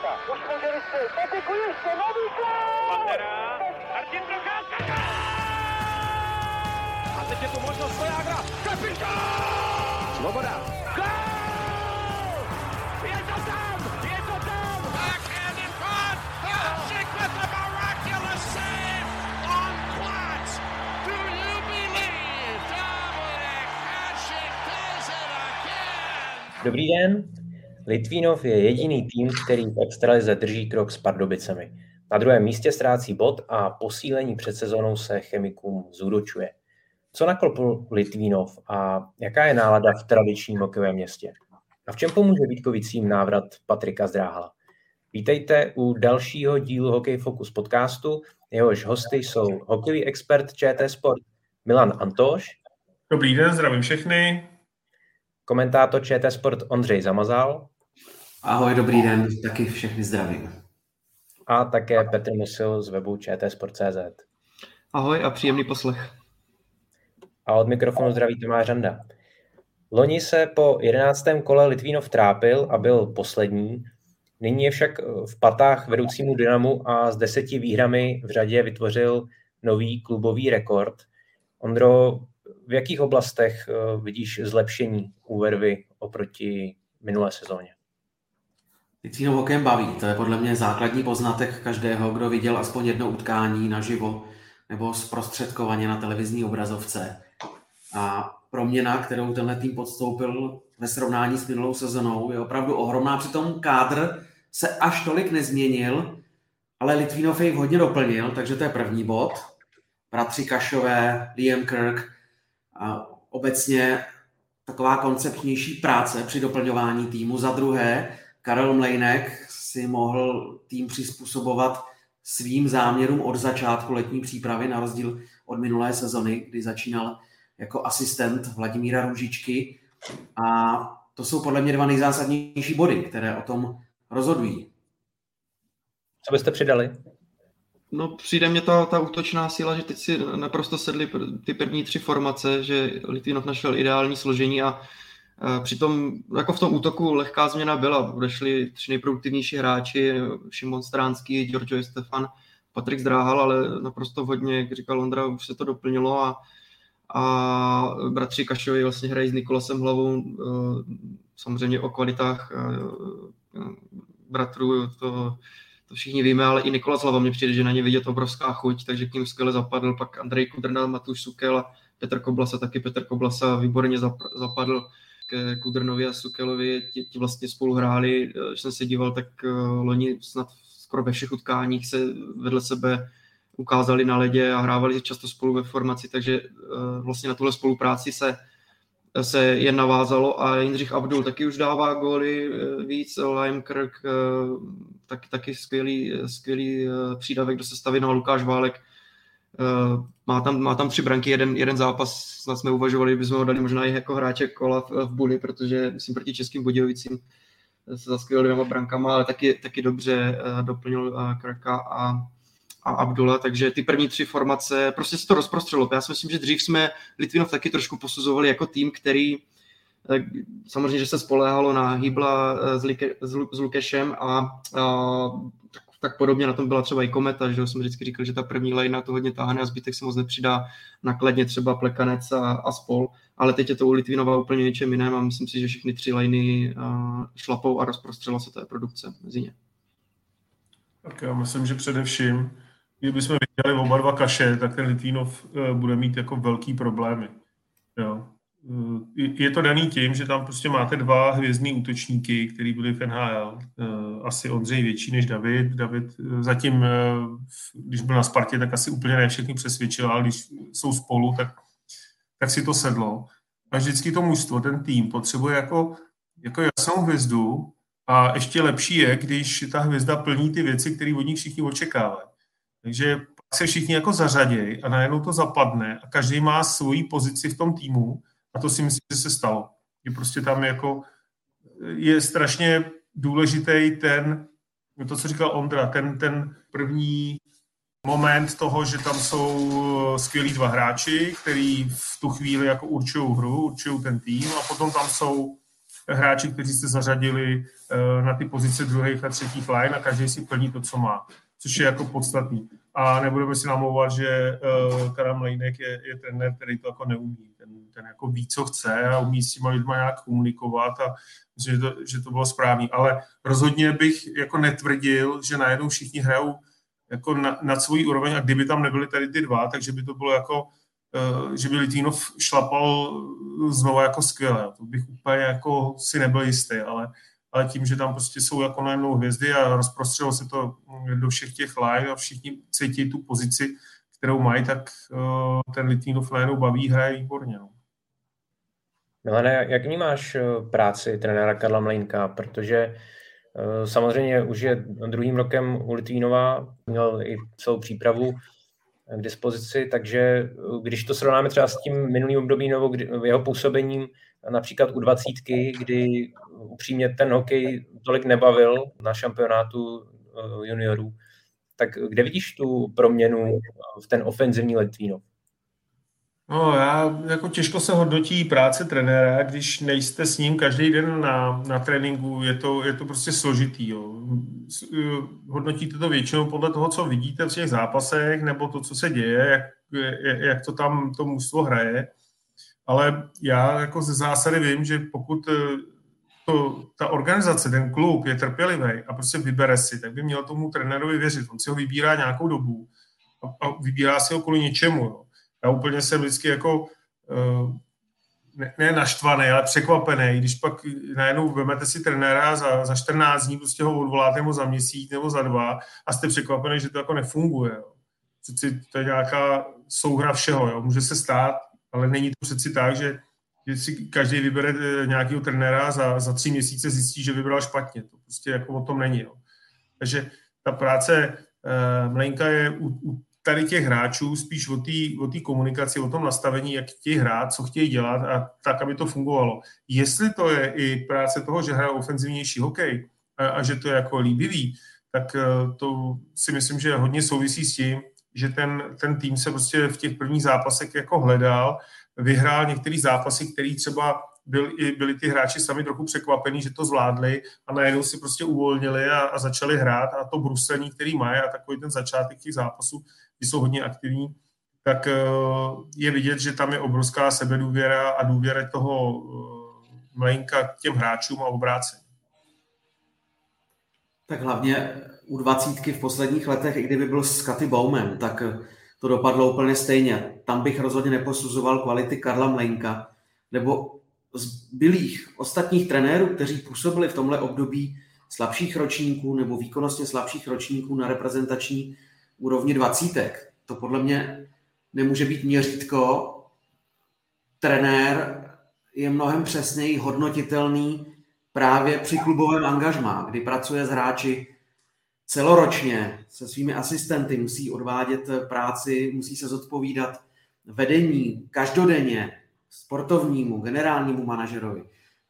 Procházka. Už může vystřelit. Patiku ještě, nový gol! Pantera, Martin Procházka, A teď je tu možnost Svojágra, kapitán! Svoboda, gol! Je to tam, je to tam! Backhand in front, Hasek with the miraculous save on Platz. Do you believe Dominik Hasek does it again? Dobrý den. Litvínov je jediný tým, který v extralize drží krok s Pardubicemi. Na druhém místě ztrácí bod a posílení před sezónou se chemikům zúročuje. Co naklopil Litvínov a jaká je nálada v tradičním hokejovém městě? A v čem pomůže Vítkovicím návrat Patrika Zdráhala? Vítejte u dalšího dílu Hokej Focus podcastu. Jehož hosty jsou hokejový expert ČT Sport Milan Antoš. Dobrý den, zdravím všechny. Komentátor ČT Sport Ondřej Zamazal. Ahoj, dobrý den, taky všechny zdravím. A také Petr Musil z webu čtsport.cz. Ahoj a příjemný poslech. A od mikrofonu zdraví Tomáš Řanda. Loni se po 11. kole Litvínov trápil a byl poslední. Nyní je však v patách vedoucímu Dynamu a s deseti výhrami v řadě vytvořil nový klubový rekord. Ondro, v jakých oblastech vidíš zlepšení u Vervy oproti minulé sezóně? Litvínov hokejem baví. To je podle mě základní poznatek každého, kdo viděl aspoň jedno utkání naživo nebo zprostředkovaně na televizní obrazovce. A proměna, kterou tenhle tým podstoupil ve srovnání s minulou sezonou, je opravdu ohromná. Přitom kádr se až tolik nezměnil, ale Litvínov jej hodně doplnil, takže to je první bod. Bratři Kašové, Liam Kirk a obecně taková koncepčnější práce při doplňování týmu. Za druhé, Karel Mlejnek si mohl tým přizpůsobovat svým záměrům od začátku letní přípravy, na rozdíl od minulé sezony, kdy začínal jako asistent Vladimíra Růžičky. A to jsou podle mě dva nejzásadnější body, které o tom rozhodují. Co byste přidali? No přijde mě ta, ta útočná síla, že teď si naprosto sedly ty první tři formace, že Litvinov našel ideální složení a Přitom jako v tom útoku lehká změna byla. Odešli tři nejproduktivnější hráči, Šimon Stránský, Giorgio Stefan, Patrik Zdráhal, ale naprosto hodně, jak říkal Ondra, už se to doplnilo a, a bratři Kašovi vlastně hrají s Nikolasem Hlavou. Samozřejmě o kvalitách bratrů to, to všichni víme, ale i Nikolas Hlava mě přijde, že na ně vidět obrovská chuť, takže k ním skvěle zapadl. Pak Andrej Kudrna, Matuš Sukel a Petr Koblasa, taky Petr Koblasa výborně zapadl ke Kudrnovi a Sukelovi, ti, ti vlastně spolu hráli, když jsem se díval, tak loni snad skoro ve všech utkáních se vedle sebe ukázali na ledě a hrávali často spolu ve formaci, takže vlastně na tuhle spolupráci se se jen navázalo a Jindřich Abdul taky už dává góly víc, Lime Kirk taky, taky skvělý, skvělý přídavek do sestavy, no Lukáš Válek má tam, má tam tři branky, jeden, jeden zápas, snad jsme uvažovali, bychom ho dali možná i jako hráče kola v, v Buli, protože myslím proti českým Budějovicím se zaskvěl dvěma brankama, ale taky, taky dobře doplnil Kraka a, a Abdula, takže ty první tři formace, prostě se to rozprostřelo. Já si myslím, že dřív jsme Litvinov taky trošku posuzovali jako tým, který samozřejmě, že se spoléhalo na Hýbla s, Lukešem a, a tak podobně na tom byla třeba i Kometa, že jsem vždycky říkal, že ta první lejna to hodně táhne a zbytek se moc nepřidá nakladně třeba Plekanec a, a spol, ale teď je to u Litvinova úplně něčem jiném a myslím si, že všechny tři lejny šlapou a rozprostřela se té produkce mezi ně. Tak já myslím, že především kdybychom viděli oba dva kaše, tak ten Litvínov bude mít jako velký problémy. Jo. Je to daný tím, že tam prostě máte dva hvězdní útočníky, který byli v NHL. Asi Ondřej větší než David. David zatím, když byl na Spartě, tak asi úplně ne všechny přesvědčil, ale když jsou spolu, tak, tak si to sedlo. A vždycky to mužstvo, ten tým potřebuje jako, jako jasnou hvězdu a ještě lepší je, když ta hvězda plní ty věci, které od nich všichni očekávají. Takže pak se všichni jako zařadějí a najednou to zapadne a každý má svoji pozici v tom týmu to si myslím, že se stalo. Je prostě tam jako je strašně důležitý ten, to, co říkal Ondra, ten, ten první moment toho, že tam jsou skvělí dva hráči, který v tu chvíli jako určují hru, určují ten tým a potom tam jsou hráči, kteří se zařadili uh, na ty pozice druhých a třetích line a každý si plní to, co má, což je jako podstatný. A nebudeme si namlouvat, že uh, Karam Lejnek je, je trenér, který to jako neumí. Ten, ten jako ví, co chce a umí s těma lidma nějak komunikovat a že to, že to bylo správný. Ale rozhodně bych jako netvrdil, že najednou všichni hrajou jako na, na svůj úroveň a kdyby tam nebyly tady ty dva, takže by to bylo jako, uh, že by Litínov šlapal znova jako skvěle. To bych úplně jako si nebyl jistý, ale, ale tím, že tam prostě jsou jako najednou hvězdy a rozprostřelo se to do všech těch line a všichni cítí tu pozici, kterou mají, tak uh, ten Litínov najednou baví, hraje výborně. No. Milane, jak vnímáš eh, práci trenéra Karla Mlejnka? Protože Eh, samozřejmě už je druhým rokem u Litvínova, měl i celou přípravu k dispozici, takže eh, když to srovnáme třeba s tím minulým obdobím nebo jeho působením, například u dvacítky, kdy upřímně ten hokej tolik nebavil na šampionátu eh, juniorů, tak kde vidíš tu proměnu v ten ofenzivní Litvínov? No, já jako těžko se hodnotí práce trenéra, když nejste s ním každý den na, na tréninku, je to, je to prostě složitý. Jo. Eh, hodnotíte to většinou podle toho, co vidíte v těch zápasech, nebo to, co se děje, jak, jak to tam to mužstvo hraje. Ale já jako ze zásady vím, že pokud eh, to, ta organizace, ten klub je trpělivý a prostě vybere si, tak by měl tomu trenérovi věřit. On si ho vybírá nějakou dobu a, a vybírá si ho kvůli něčemu. Jo já úplně jsem vždycky jako uh, ne, ne naštvaný, ale překvapený, když pak najednou vemete si trenéra za, za 14 dní, prostě ho odvoláte nebo za měsíc nebo za dva a jste překvapený, že to jako nefunguje. Jo. Přeci to je nějaká souhra všeho, jo. může se stát, ale není to přeci tak, že když si každý vybere eh, nějakého trenéra za, za tři měsíce zjistí, že vybral špatně. To prostě jako o tom není. Jo. Takže ta práce uh, Mlenka je u, u tady těch hráčů spíš o té komunikaci, o tom nastavení, jak chtějí hrát, co chtějí dělat a tak, aby to fungovalo. Jestli to je i práce toho, že hraje ofenzivnější hokej a, a že to je jako líbivý, tak eh, to si myslím, že hodně souvisí s tím, že ten, ten tým se prostě v těch prvních zápasech jako hledal, vyhrál některé zápasy, které třeba byl, byli ty hráči sami trochu překvapení, že to zvládli a najednou si prostě uvolnili a, a začali hrát a to bruslení, který mají a takový ten začátek těch zápasů kdy jsou hodně aktivní, tak eh, je vidět, že tam je obrovská sebedůvěra a důvěra toho eh, Mlejnka k těm hráčům a obrácení. Tak hlavně u dvacítky v posledních letech, i kdyby byl s Katy Baumem, tak to dopadlo úplně stejně. Tam bych rozhodně neposuzoval kvality Karla Mlejnka nebo zbylých ostatních trenérů, kteří působili v tomhle období slabších ročníků nebo výkonnostně slabších ročníků na reprezentační úrovni dvacítek. To podle mě nemůže být měřítko. Trenér je mnohem přesněji hodnotitelný právě při klubovém angažmá, kdy pracuje s hráči celoročně se svými asistenty, musí odvádět práci, musí se zodpovídat vedení každodenně, sportovnímu, generálnímu manažerovi.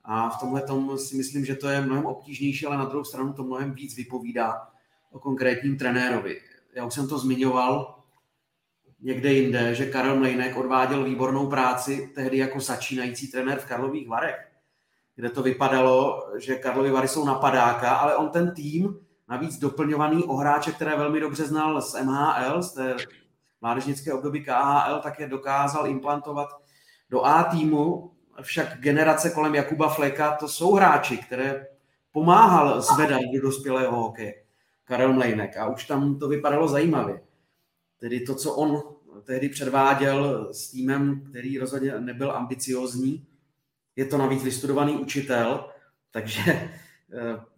A v tomhle tom si myslím, že to je mnohem obtížnější, ale na druhou stranu to mnohem víc vypovídá o konkrétním trenérovi já už jsem to zmiňoval někde jinde, že Karel Mlejnek odváděl výbornou práci tehdy jako začínající trenér v Karlových Varech, kde to vypadalo, že Karlovy Vary jsou napadáka, ale on ten tým, navíc doplňovaný o hráče, které velmi dobře znal z MHL, z té mládežnické období KHL, tak je dokázal implantovat do A týmu, však generace kolem Jakuba Fleka, to jsou hráči, které pomáhal zvedat do dospělého hokeje. Karel Mlejnek a už tam to vypadalo zajímavě. Tedy to, co on tehdy předváděl s týmem, který rozhodně nebyl ambiciozní, je to navíc vystudovaný učitel, takže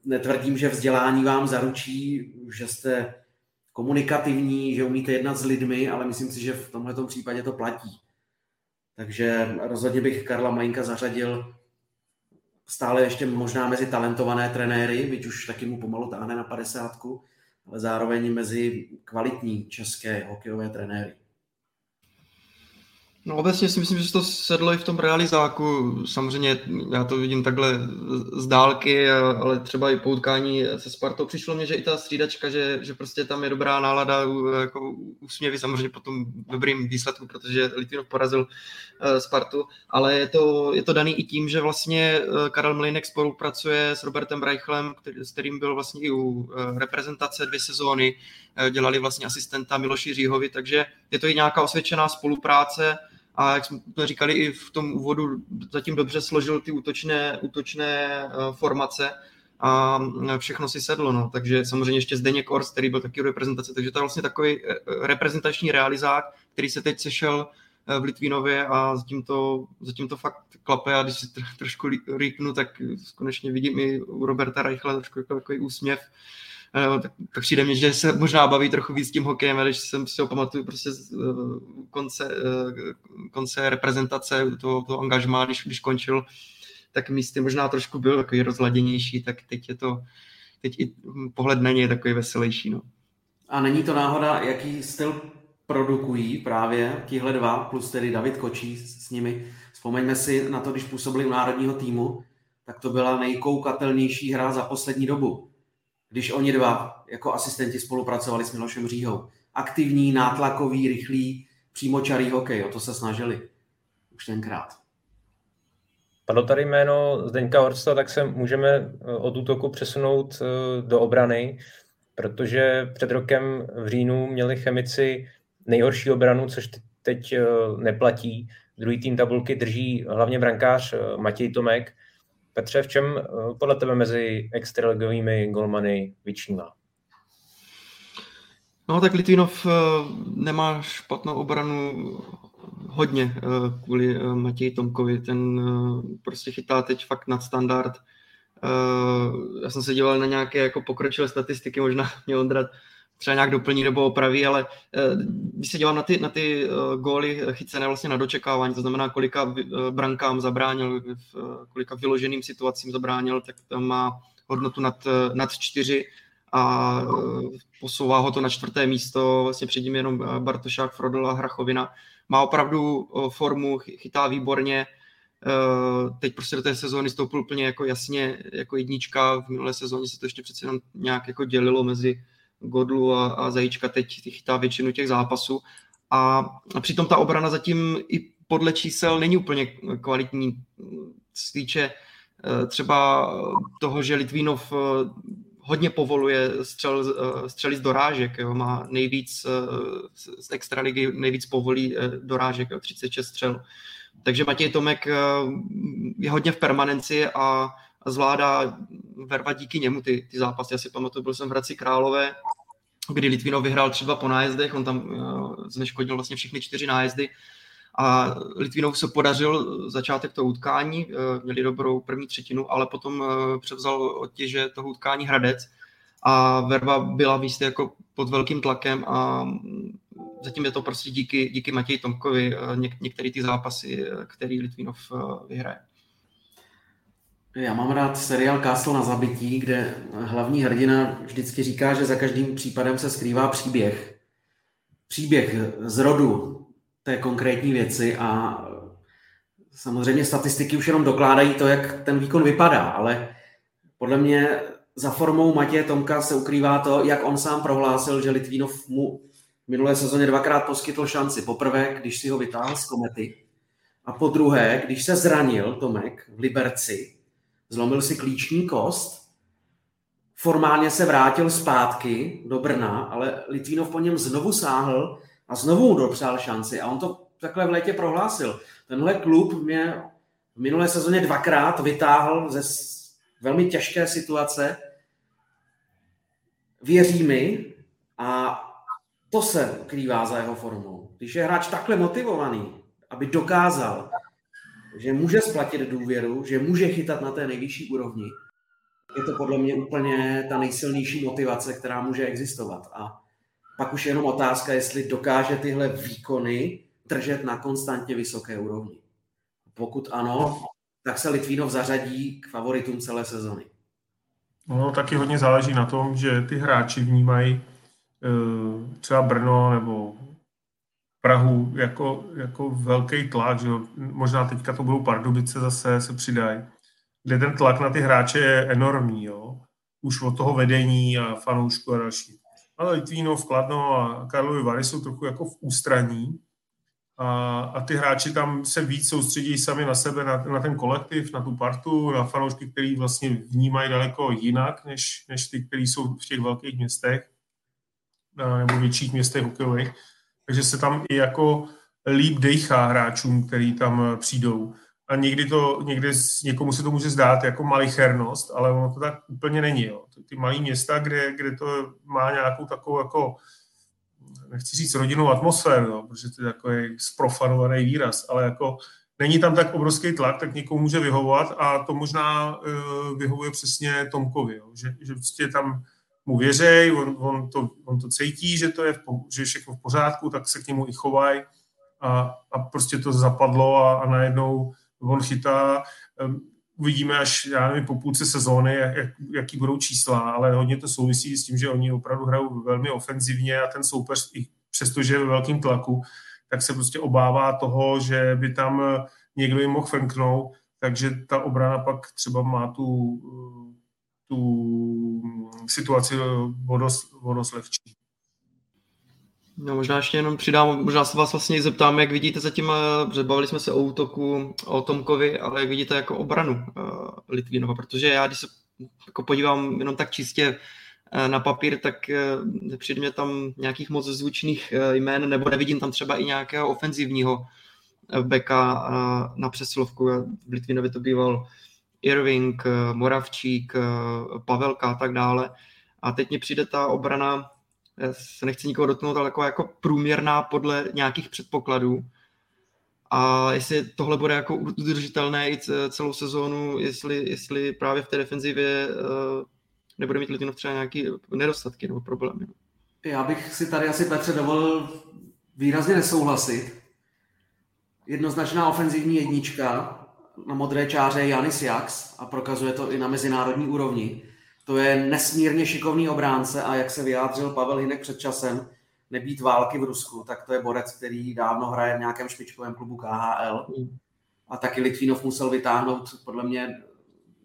netvrdím, že vzdělání vám zaručí, že jste komunikativní, že umíte jednat s lidmi, ale myslím si, že v tomto případě to platí. Takže rozhodně bych Karla Mlejnka zařadil stále ještě možná mezi talentované trenéry, byť už taky mu pomalu táhne na padesátku, ale zároveň mezi kvalitní české hokejové trenéry. No obecně si myslím, že to sedlo i v tom realizáku. Samozřejmě já to vidím takhle z dálky, ale třeba i po utkání se Spartou. Přišlo mě, že i ta střídačka, že, že prostě tam je dobrá nálada, jako úsměvy samozřejmě po tom dobrým výsledku, protože Litvinov porazil eh, Spartu, ale je to, je to daný i tím, že vlastně eh, Karel Mlinek spolupracuje s Robertem Reichlem, který, s kterým byl vlastně i u eh, reprezentace dvě sezóny, dělali vlastně asistenta Miloši Říhovi, takže je to i nějaká osvědčená spolupráce, a jak jsme říkali i v tom úvodu, zatím dobře složil ty útočné, útočné eh, formace a eh, všechno si sedlo. No. Takže samozřejmě ještě Zdeněk Ors, který byl taky v reprezentaci, takže to je vlastně takový eh, reprezentační realizák, který se teď sešel v Litvínově a zatím to, zatím to fakt klape a když si trošku rýknu, tak konečně vidím i u Roberta Reichla trošku jako takový úsměv, tak, tak přijde mi, že se možná baví trochu víc tím hokejem, ale když jsem si ho pamatuju prostě z uh, konce, uh, konce reprezentace, toho, toho angažmá, když, když končil, tak místy možná trošku byl takový rozladěnější, tak teď je to, teď i pohled na něj takový veselější. No. A není to náhoda, jaký styl produkují právě tihle dva, plus tedy David Kočí s nimi. Vzpomeňme si na to, když působili u národního týmu, tak to byla nejkoukatelnější hra za poslední dobu když oni dva jako asistenti spolupracovali s Milošem Říhou. Aktivní, nátlakový, rychlý, přímočarý hokej, o to se snažili už tenkrát. Padlo tady jméno Zdeňka Horsta, tak se můžeme eh, od útoku přesunout eh, do obrany, protože před rokem v říjnu měli chemici nejhorší obranu, což teď eh, neplatí. Druhý tým tabulky drží hlavně brankář Matěj Tomek, Petře, v čem eh, podle tebe mezi extraligovými golmany vyčnívá? No tak Litvinov eh, nemá špatnou obranu hodně eh, kvůli Matěji Tomkovi. Ten prostě chytá teď fakt nad standard. Já jsem se díval na nějaké jako pokročilé statistiky, možná mě Ondra třeba nějak doplní nebo opraví, ale eh, když se dívám na ty, na ty eh, góly chycené vlastně na dočekávání, to znamená, kolika eh, brankám zabránil, kolika vyloženým situacím zabránil, tak tam má hodnotu nad, nad čtyři a posouvá ho to na čtvrté místo, vlastně před ním jenom Bartošák, Frodol a Hrachovina. Má opravdu formu, chytá výborně, teď prostě do té sezóny stoupil úplně jako jasně jako jednička, v minulé sezóně se to ještě přece jenom nějak jako dělilo mezi Godlu a, a Zajíčka teď chytá většinu těch zápasů. A, a přitom ta obrana zatím i podle čísel není úplně kvalitní. Se týče eh, třeba toho, že Litvínov eh, hodně povoluje střel, eh, střely z dorážek, jo. má nejvíc z extraligy, nejvíc povolí dorážek, jo, 36 střel. Takže Matěj Tomek je hodně v permanenci a zvládá verva díky němu ty, ty zápasy. Já si pamatuju, byl jsem v Hradci Králové, kdy Litvinov vyhrál třeba po nájezdech, on tam uh, zneškodil vlastně všechny čtyři nájezdy a Litvinov se podařil začátek toho utkání, uh, měli dobrou první třetinu, ale potom uh, převzal otěže toho utkání Hradec a Verva byla místě jako pod velkým tlakem a zatím je to prostě díky, díky Matěji Tomkovi něk, některé ty zápasy, který Litvinov vyhraje. Já mám rád seriál Castle na zabití, kde hlavní hrdina vždycky říká, že za každým případem se skrývá příběh. Příběh z rodu té konkrétní věci a samozřejmě statistiky už jenom dokládají to, jak ten výkon vypadá, ale podle mě za formou Matěje Tomka se ukrývá to, jak on sám prohlásil, že Litvínov mu v minulé sezóně dvakrát poskytl šanci. Poprvé, když si ho vytáhl z komety a po druhé, když se zranil Tomek v Liberci zlomil si klíční kost, formálně se vrátil zpátky do Brna, ale Litvínov po něm znovu sáhl a znovu mu dopřál šanci a on to takhle v létě prohlásil. Tenhle klub mě v minulé sezóně dvakrát vytáhl ze velmi těžké situace. Věří mi a to se krývá za jeho formou. Když je hráč takhle motivovaný, aby dokázal že může splatit důvěru, že může chytat na té nejvyšší úrovni, je to podle mě úplně ta nejsilnější motivace, která může existovat. A pak už je jenom otázka, jestli dokáže tyhle výkony držet na konstantně vysoké úrovni. Pokud ano, tak se Litvínov zařadí k favoritům celé sezony. No, taky hodně záleží na tom, že ty hráči vnímají eh, třeba Brno nebo Prahu jako, jako velký tlak, že možná teďka to budou Pardubice zase se přidají, kde ten tlak na ty hráče je enormní, jo. Už od toho vedení a fanoušku a další. Ale Litvínov, Kladno a Karlovy Vary jsou trochu jako v ústraní a, a ty hráči tam se víc soustředí sami na sebe, na, na ten kolektiv, na tu partu, na fanoušky, který vlastně vnímají daleko jinak, než, než ty, kteří jsou v těch velkých městech nebo větších městech hokejových. Takže se tam i jako líp dejchá hráčům, který tam přijdou. A někdy to, někdy někomu se to může zdát jako malichernost, ale ono to tak úplně není. Jo. Ty malé města, kde, kde to má nějakou takovou jako nechci říct rodinnou atmosféru, no, protože to je takový sprofanovaný výraz, ale jako není tam tak obrovský tlak, tak někomu může vyhovovat a to možná uh, vyhovuje přesně Tomkovi, jo, že, že prostě tam mu věřej, on, on, to, on to cítí, že to je, v, že je všechno v pořádku, tak se k němu i chovají a, a prostě to zapadlo a, a najednou on chytá. Um, uvidíme až, já nevím, po půlce sezóny, jak, jaký budou čísla, ale hodně to souvisí s tím, že oni opravdu hrajou velmi ofenzivně a ten soupeř, i přestože je ve velkým tlaku, tak se prostě obává toho, že by tam někdo jim mohl frknout, takže ta obrana pak třeba má tu, tu situaci vodos, vodos lehčí. No, možná ještě jenom přidám, možná se vás vlastně zeptám, jak vidíte zatím, protože bavili jsme se o útoku, o Tomkovi, ale jak vidíte jako obranu uh, Litvínova, protože já, když se jako podívám jenom tak čistě uh, na papír, tak uh, přijde mě tam nějakých moc zvučných jmén, nebo nevidím tam třeba i nějakého ofenzivního beka na přesilovku. V Litvínově to býval Irving, uh, Moravčík, uh, Pavelka a tak dále. A teď mi přijde ta obrana se nechci nikoho dotknout, ale jako, jako průměrná podle nějakých předpokladů. A jestli tohle bude jako udržitelné i celou sezónu, jestli, jestli právě v té defenzivě uh, nebude mít Litinov třeba nějaké nedostatky nebo problémy. Já bych si tady asi Petře dovolil výrazně nesouhlasit. Jednoznačná ofenzivní jednička na modré čáře Janis Jax a prokazuje to i na mezinárodní úrovni. To je nesmírně šikovný obránce a jak se vyjádřil Pavel Hinek před časem, nebýt války v Rusku, tak to je borec, který dávno hraje v nějakém špičkovém klubu KHL. A taky Litvínov musel vytáhnout podle mě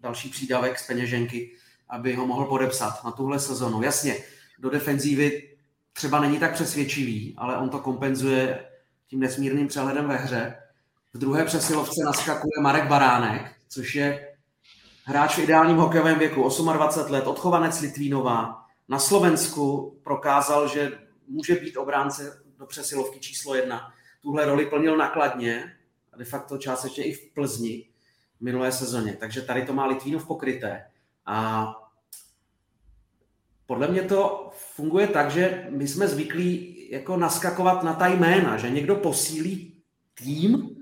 další přídavek z peněženky, aby ho mohl podepsat na tuhle sezonu. Jasně, do defenzívy třeba není tak přesvědčivý, ale on to kompenzuje tím nesmírným přehledem ve hře. V druhé přesilovce naskakuje Marek Baránek, což je hráč v ideálním hokejovém věku, 28 let, odchovanec Litvínova, na Slovensku prokázal, že může být obránce do přesilovky číslo jedna. Tuhle roli plnil nakladně a de facto částečně i v Plzni v minulé sezóně. Takže tady to má Litvínov pokryté. A podle mě to funguje tak, že my jsme zvyklí jako naskakovat na ta jména, že někdo posílí tým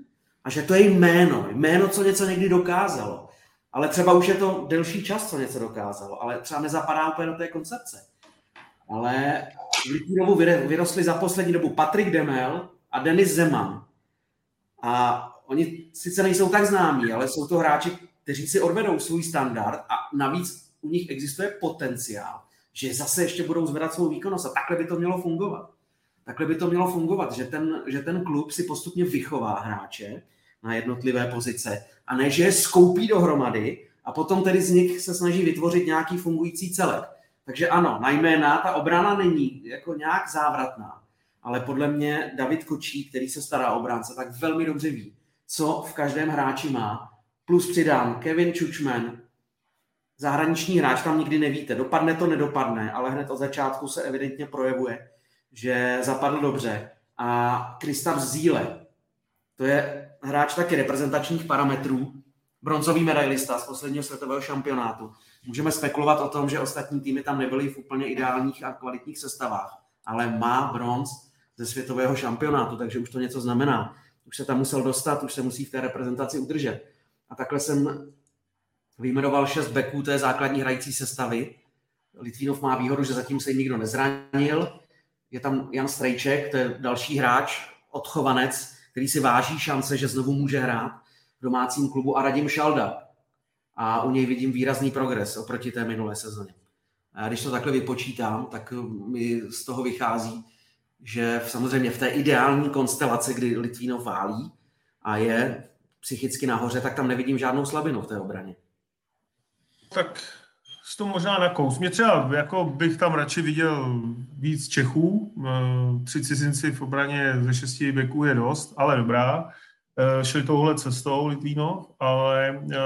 a že to je jméno, jméno, co něco někdy dokázalo ale třeba už je to delší čas, co něco dokázalo, ale třeba nezapadá úplně do té koncepce. Ale v Litvínovu vyrostli za poslední dobu Patrik Demel a Denis Zeman. A oni sice nejsou tak známí, ale jsou to hráči, kteří si odvedou svůj standard a navíc u nich existuje potenciál, že zase ještě budou zvedat svou výkonnost a takhle by to mělo fungovat. Takhle by to mělo fungovat, že ten, že ten klub si postupně vychová hráče, na jednotlivé pozice a ne, že je skoupí dohromady a potom tedy z nich se snaží vytvořit nějaký fungující celek. Takže ano, na jména ta obrana není jako nějak závratná, ale podle mě David Kočí, který se stará o obránce, tak velmi dobře ví, co v každém hráči má. Plus přidám Kevin Čučmen, zahraniční hráč, tam nikdy nevíte, dopadne to, nedopadne, ale hned od začátku se evidentně projevuje, že zapadl dobře. A Kristav Zíle, to je hráč taky reprezentačních parametrů, bronzový medailista z posledního světového šampionátu. Můžeme spekulovat o tom, že ostatní týmy tam nebyly v úplně ideálních a kvalitních sestavách, ale má bronz ze světového šampionátu, takže už to něco znamená. Už se tam musel dostat, už se musí v té reprezentaci udržet. A takhle jsem vyjmenoval šest beků té základní hrající sestavy. Litvínov má výhodu, že zatím se nikdo nezranil. Je tam Jan Strejček, to je další hráč, odchovanec, který si váží šance, že znovu může hrát v domácím klubu a Radim Šalda. A u něj vidím výrazný progres oproti té minulé sezóně. A když to takhle vypočítám, tak mi z toho vychází, že samozřejmě v té ideální konstelaci, kdy Litvínov válí a je psychicky nahoře, tak tam nevidím žádnou slabinu v té obraně. Tak s to možná na kous. Mě třeba jako bych tam radši viděl víc Čechů. Eh, tři cizinci v obraně ze šesti beků je dost, ale dobrá. Eh, šli touhle cestou Litvínov, ale eh,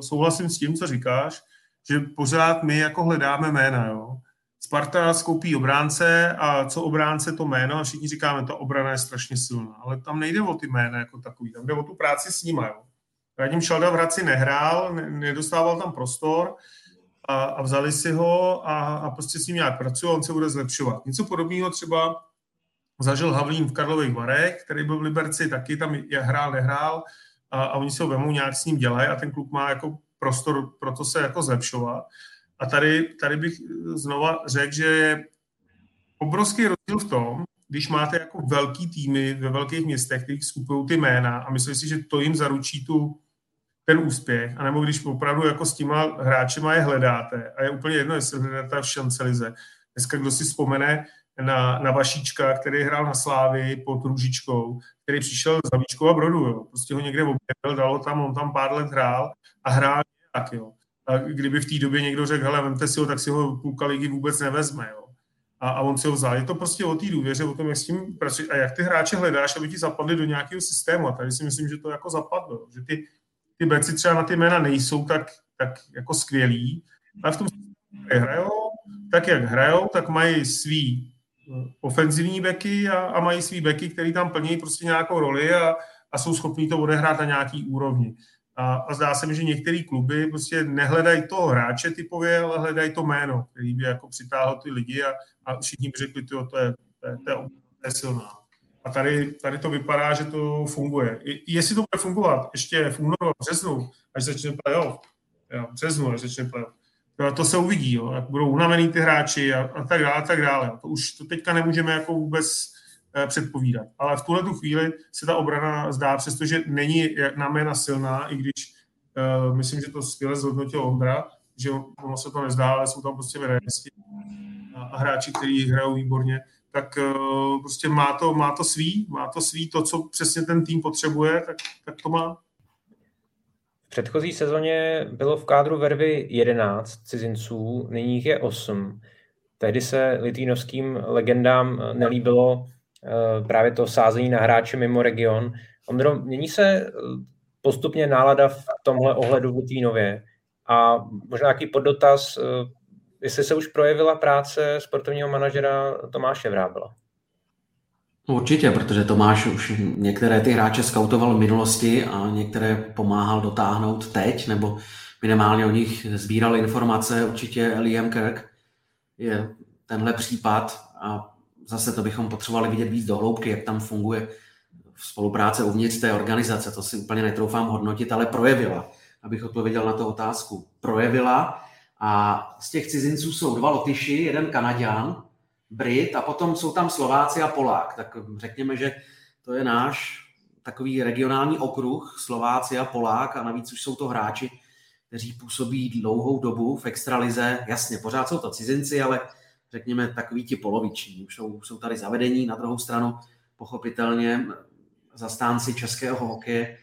souhlasím s tím, co říkáš, že pořád my jako hledáme jména. Jo. Sparta skoupí obránce a co obránce to jméno a všichni říkáme, ta obrana je strašně silná. Ale tam nejde o ty jména jako takový, tam jde o tu práci s nimi. Jo. Radim Šalda v Hradci nehrál, nedostával tam prostor a, a vzali si ho a, a prostě s ním nějak pracují a on se bude zlepšovat. Něco podobného třeba zažil Havlín v Karlových Varech, který byl v Liberci, taky tam je, hrál, nehrál a, a oni se ho vemou, nějak s ním dělají a ten klub má jako prostor pro to se jako zlepšovat. A tady, tady bych znova řekl, že je obrovský rozdíl v tom, když máte jako velký týmy ve velkých městech, kteří skupují ty jména a myslí si, že to jim zaručí tu, ten úspěch, anebo když opravdu jako s těma hráčema je hledáte a je úplně jedno, jestli hledáte v šancelize. Dneska kdo si vzpomene na, na Vašíčka, který hrál na Slávy pod Růžičkou, který přišel z Havíčkou a Brodu, jo. prostě ho někde objevil, dal ho tam, on tam pár let hrál a hrál tak, jo. A kdyby v té době někdo řekl, hele, vemte si ho, tak si ho půlka ligy vůbec nevezme, jo. A, a on si ho vzal. Je to prostě o té důvěře, o tom, jak s tím pracuješ a jak ty hráče hledáš, aby ti zapadli do nějakého systému. A tady si myslím, že to jako zapadlo. Že ty, ty beci třeba na ty jména nejsou tak, tak jako skvělí, ale v tom hrajou, tak jak hrajou, tak mají svý eh, ofenzivní beky a, a mají svý beky, který tam plní prostě nějakou roli a, a jsou schopní to odehrát na nějaký úrovni. A, a zdá se mi, že některé kluby prostě nehledají toho hráče typově, ale hledají to jméno, který by jako přitáhlo ty lidi a, a všichni by řekli, to, to, je, to, je, to, je, to je silná. A tady, tady to vypadá, že to funguje. I, jestli to bude fungovat ještě v únoru a březnu, až začne playoff, jo, březnu, až začne playoff, to, to se uvidí, jo, jak budou unavený ty hráči a, a tak dále, a tak dále. To už to teďka nemůžeme jako vůbec eh, předpovídat. Ale v tuhle tu chvíli se ta obrana zdá, přestože není na jména silná, i když uh, myslím, že to skvěle zhodnotil Ondra, že ono se to nezdá, ale jsou tam prostě veřejnosti a, a hráči, kteří hrajou výborně, tak uh, prostě má to, má to svý, má to svý, to, co přesně ten tým potřebuje, tak, tak to má. V předchozí sezóně bylo v kádru Vervy 11 cizinců, nyní jich je 8. Tehdy se litvínovským legendám nelíbilo uh, právě to sázení na hráče mimo region. Ondro, mění se postupně nálada v tomhle ohledu v Litvínově a možná nějaký poddotaz, jestli se už projevila práce sportovního manažera Tomáše Vrábela. Určitě, protože Tomáš už některé ty hráče skautoval v minulosti a některé pomáhal dotáhnout teď, nebo minimálně o nich sbíral informace. Určitě Liam Kirk je tenhle případ a zase to bychom potřebovali vidět víc do hloubky, jak tam funguje spolupráce uvnitř té organizace. To si úplně netroufám hodnotit, ale projevila, abych odpověděl na tu otázku. Projevila a z těch cizinců jsou dva Lotyši, jeden Kanaďan, Brit a potom jsou tam Slováci a Polák. Tak řekněme, že to je náš takový regionální okruh, Slováci a Polák a navíc už jsou to hráči, kteří působí dlouhou dobu v extralize. Jasně, pořád jsou to cizinci, ale řekněme takový ti poloviční. Už jsou, jsou tady zavedení, na druhou stranu pochopitelně zastánci českého hokeje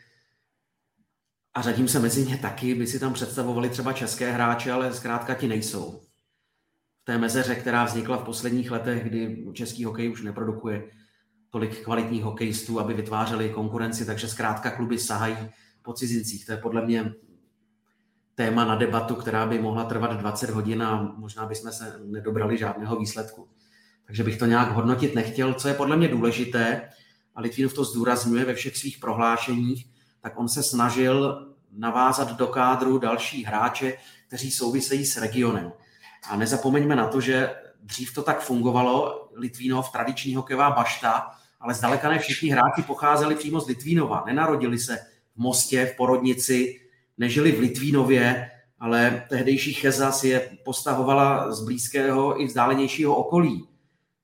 a řadím se mezi ně taky, by si tam představovali třeba české hráče, ale zkrátka ti nejsou. V té mezeře, která vznikla v posledních letech, kdy český hokej už neprodukuje tolik kvalitních hokejistů, aby vytvářeli konkurenci, takže zkrátka kluby sahají po cizincích. To je podle mě téma na debatu, která by mohla trvat 20 hodin a možná bychom se nedobrali žádného výsledku. Takže bych to nějak hodnotit nechtěl. Co je podle mě důležité, a Litvinov to zdůrazňuje ve všech svých prohlášeních, tak on se snažil navázat do kádru další hráče, kteří souvisejí s regionem. A nezapomeňme na to, že dřív to tak fungovalo, Litvínov, tradiční hokejová bašta, ale zdaleka ne všichni hráči pocházeli přímo z Litvínova. Nenarodili se v Mostě, v Porodnici, nežili v Litvínově, ale tehdejší Cheza si je postahovala z blízkého i vzdálenějšího okolí.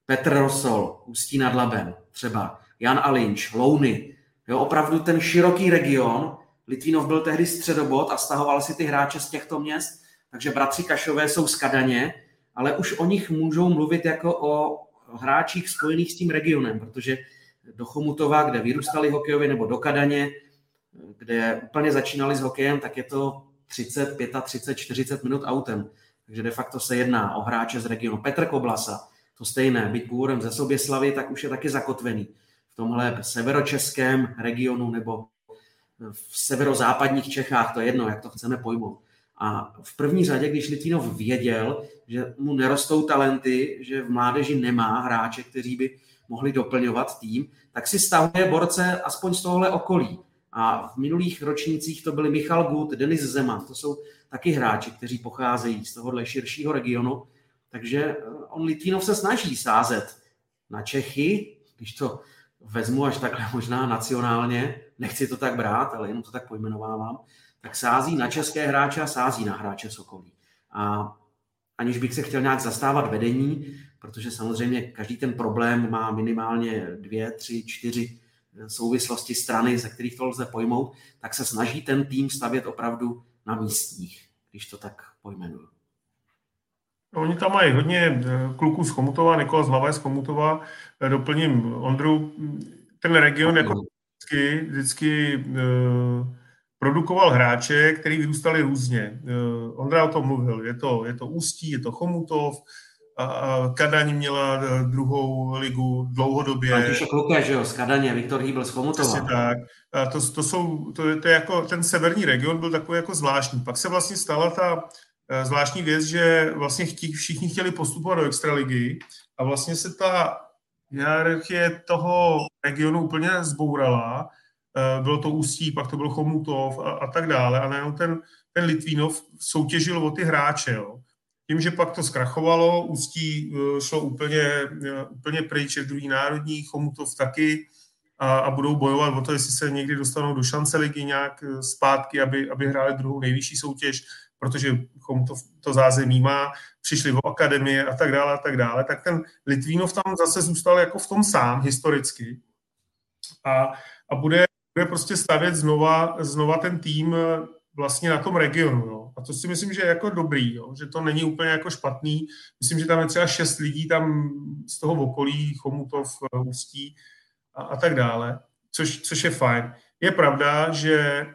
Petr Rosol, Ústí nad Labem třeba, Jan Alinč, Louny. Jo, opravdu ten široký region, Litvínov byl tehdy středobod a stahoval si ty hráče z těchto měst, takže bratři Kašové jsou z Kadaně, ale už o nich můžou mluvit jako o hráčích spojených s tím regionem, protože do Chomutova, kde vyrůstali hokejově, nebo do Kadaně, kde úplně začínali s hokejem, tak je to 30, 35, 40 minut autem. Takže de facto se jedná o hráče z regionu. Petr Koblasa, to stejné, byť původem ze Soběslavy, tak už je taky zakotvený v tomhle severočeském regionu nebo v severozápadních Čechách, to je jedno, jak to chceme pojmout. A v první řadě, když Litvinov věděl, že mu nerostou talenty, že v mládeži nemá hráče, kteří by mohli doplňovat tým, tak si stahuje borce aspoň z tohle okolí. A v minulých ročnících to byli Michal Gut, Denis Zeman, to jsou taky hráči, kteří pocházejí z tohohle širšího regionu. Takže eh, on Litvinov se snaží sázet na Čechy, když to vezmu až takhle možná nacionálně, nechci to tak brát, ale jenom to tak pojmenovávám, tak sází na české hráče a sází na hráče Sokolí. A aniž bych se chtěl nějak zastávat vedení, protože samozřejmě každý ten problém má minimálně dvě, tři, čtyři souvislosti strany, ze kterých to lze pojmout, tak se snaží ten tým stavět opravdu na místních, když to tak pojmenuju. Oni tam mají hodně eh, kluků z Chomutova, Nikola Hlava je z Chomutova, eh, doplním Ondru, ten region jako vždycky, vždycky uh, produkoval hráče, který vyrůstali různě. Uh, Ondra o tom mluvil, je to, je to Ústí, je to Chomutov, a, a Kadaň měla druhou ligu dlouhodobě. František že jo, z Kadaně, Viktor Hýbl z Chomutova. Přesně tak. A to, to jsou, to, to je jako, ten severní region byl takový jako zvláštní. Pak se vlastně stala ta Eh, zvláštní věc, že vlastně chtí, všichni chtěli postupovat do extraligy a vlastně se ta hierarchie toho regionu úplně zbourala. Eh, bylo to Ústí, pak to byl Chomutov a, a tak dále. A najednou ten, ten Litvínov soutěžil o ty hráče. Jo. Tím, že pak to zkrachovalo, Ústí eh, šlo úplně, úplně pryč, je druhý národní, Chomutov taky a, a budou bojovat o to, jestli se někdy dostanou do šance ligy nějak zpátky, aby, aby hráli druhou nejvyšší soutěž protože to, to zázemí má, přišli o akademie a tak dále a tak dále, tak ten Litvínov tam zase zůstal jako v tom sám historicky a, a bude, bude prostě stavět znova, znova ten tým eh, vlastně na tom regionu. Jo. A to si myslím, že je jako dobrý, jo. že to není úplně jako špatný. Myslím, že tam je třeba šest lidí tam z toho okolí, Chomutov, eh, Ústí a, a tak dále, což, což je fajn. Je pravda, že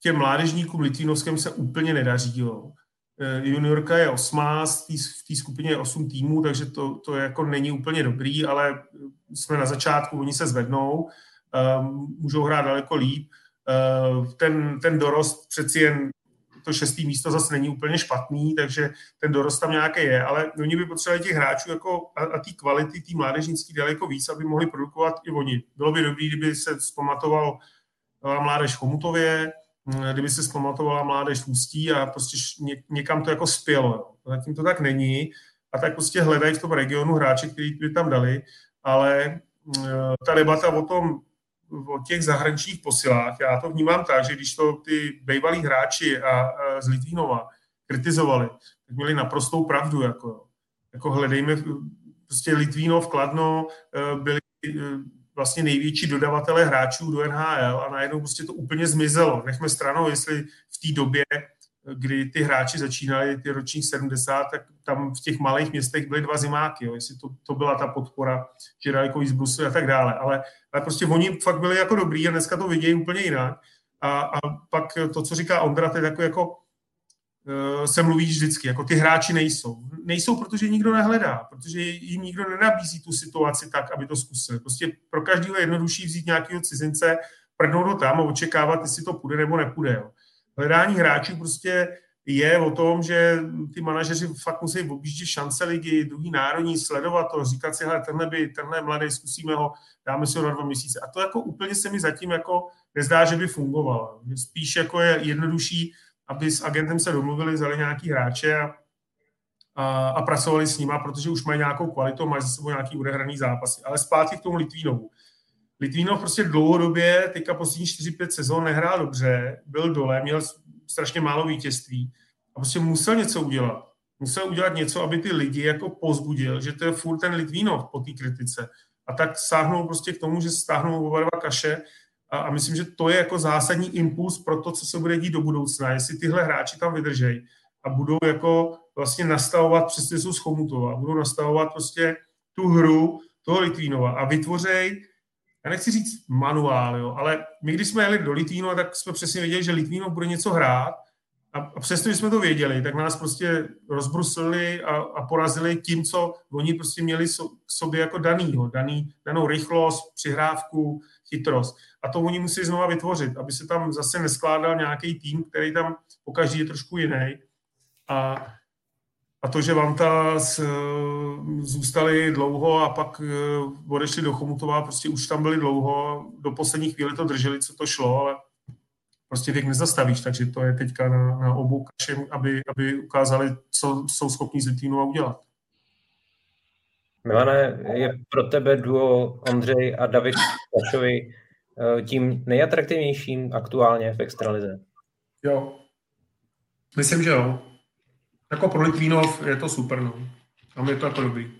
těm mládežníkům Litvínovském se úplně nedaří. Jo. E, juniorka je osmá, v té skupině je osm týmů, takže to, to jako není úplně dobrý, ale jsme na začátku, oni se zvednou, e, můžou hrát daleko líp. E, ten, ten dorost přeci jen to šestý místo zase není úplně špatný, takže ten dorost tam nějaký je, ale oni by potřebovali těch hráčů jako a, a té kvality, té mládežnické daleko víc, aby mohli produkovat i oni. Bylo by dobré, kdyby se zpamatoval mládež Chomutově, kdyby se zpamatovala mládež v Ústí a prostě někam to jako spělo. Zatím to tak není a tak prostě hledají v tom regionu hráče, který by tam dali, ale mm, ta debata o tom, o těch zahraničních posilách, já to vnímám tak, že když to ty bývalí hráči a, a z Litvínova kritizovali, tak měli naprostou pravdu. Jako, jako hledejme, prostě Litvínov, Kladno eh, byli eh, vlastně největší dodavatelé hráčů do NHL a najednou prostě to úplně zmizelo. Nechme stranou, jestli v té době, kdy ty hráči začínali, ty ročních 70, tak tam v těch malých městech byly dva zimáky, jo. jestli to, to byla ta podpora, že daleko víc Brusel a tak dále. Ale, ale prostě oni fakt byli jako dobrý a dneska to vidějí úplně jinak. A, a pak to, co říká Ondra, to je takový jako se mluví vždycky, jako ty hráči nejsou. Nejsou, protože nikdo nehledá, protože jim nikdo nenabízí tu situaci tak, aby to zkusili. Prostě pro každého je jednodušší vzít nějakého cizince, prdnout ho tam a očekávat, jestli to půjde nebo nepůjde. Jo. Hledání hráčů prostě je o tom, že ty manažeři fakt musí objíždět šance ligy, druhý národní, sledovat to, říkat si, hele, tenhle, by, tenhle mladý, zkusíme ho, dáme si ho na dva měsíce. A to jako úplně se mi zatím jako nezdá, že by fungovalo. Spíš jako je jednodušší aby s agentem se domluvili, vzali nějaký hráče a, a, a pracovali s nima, protože už mají nějakou kvalitu, mají za sebou nějaký odehraný zápasy. Ale zpátky k tomu Litvínovu. Litvínov prostě dlouhodobě, teďka poslední 4-5 sezón nehrál dobře, byl dole, měl strašně málo vítězství a prostě musel něco udělat. Musel udělat něco, aby ty lidi jako pozbudil, že to je furt ten Litvínov po té kritice. A tak sáhnou prostě k tomu, že stáhnou oba dva kaše a, a myslím, že to je jako zásadní impuls pro to, co se bude dít do budoucna. Jestli tyhle hráči tam vydržejí a budou jako vlastně nastavovat, přesně jsou z Chomutova, budou nastavovat prostě tu hru toho Litvínova a vytvořej, já nechci říct manuál, jo, ale my, když jsme jeli do Litvínova, tak jsme přesně věděli, že Litvínov bude něco hrát a, a přesto, že jsme to věděli, tak nás prostě rozbruslili a, a porazili tím, co oni prostě měli so, k sobě jako danýho, daný, danou rychlost, přihrávku, chytrost. A to oni musí znova vytvořit, aby se tam zase neskládal nějaký tým, který tam po každý je trošku jiný. A, a to, že vám ta zůstali dlouho a pak eh, odešli do Chomutova, prostě už tam byli dlouho, do poslední chvíli to drželi, co to šlo, ale prostě věk nezastavíš, takže to je teďka na, na obou kašem, aby, aby ukázali, co jsou schopní z Litínova udělat. Milane, je pro tebe duo Ondřej a David Kašovi tím nejatraktivnějším aktuálně v extralize? Jo. Myslím, že jo. Jako pro Litvínov je to super, no. Tam je to jako dobrý.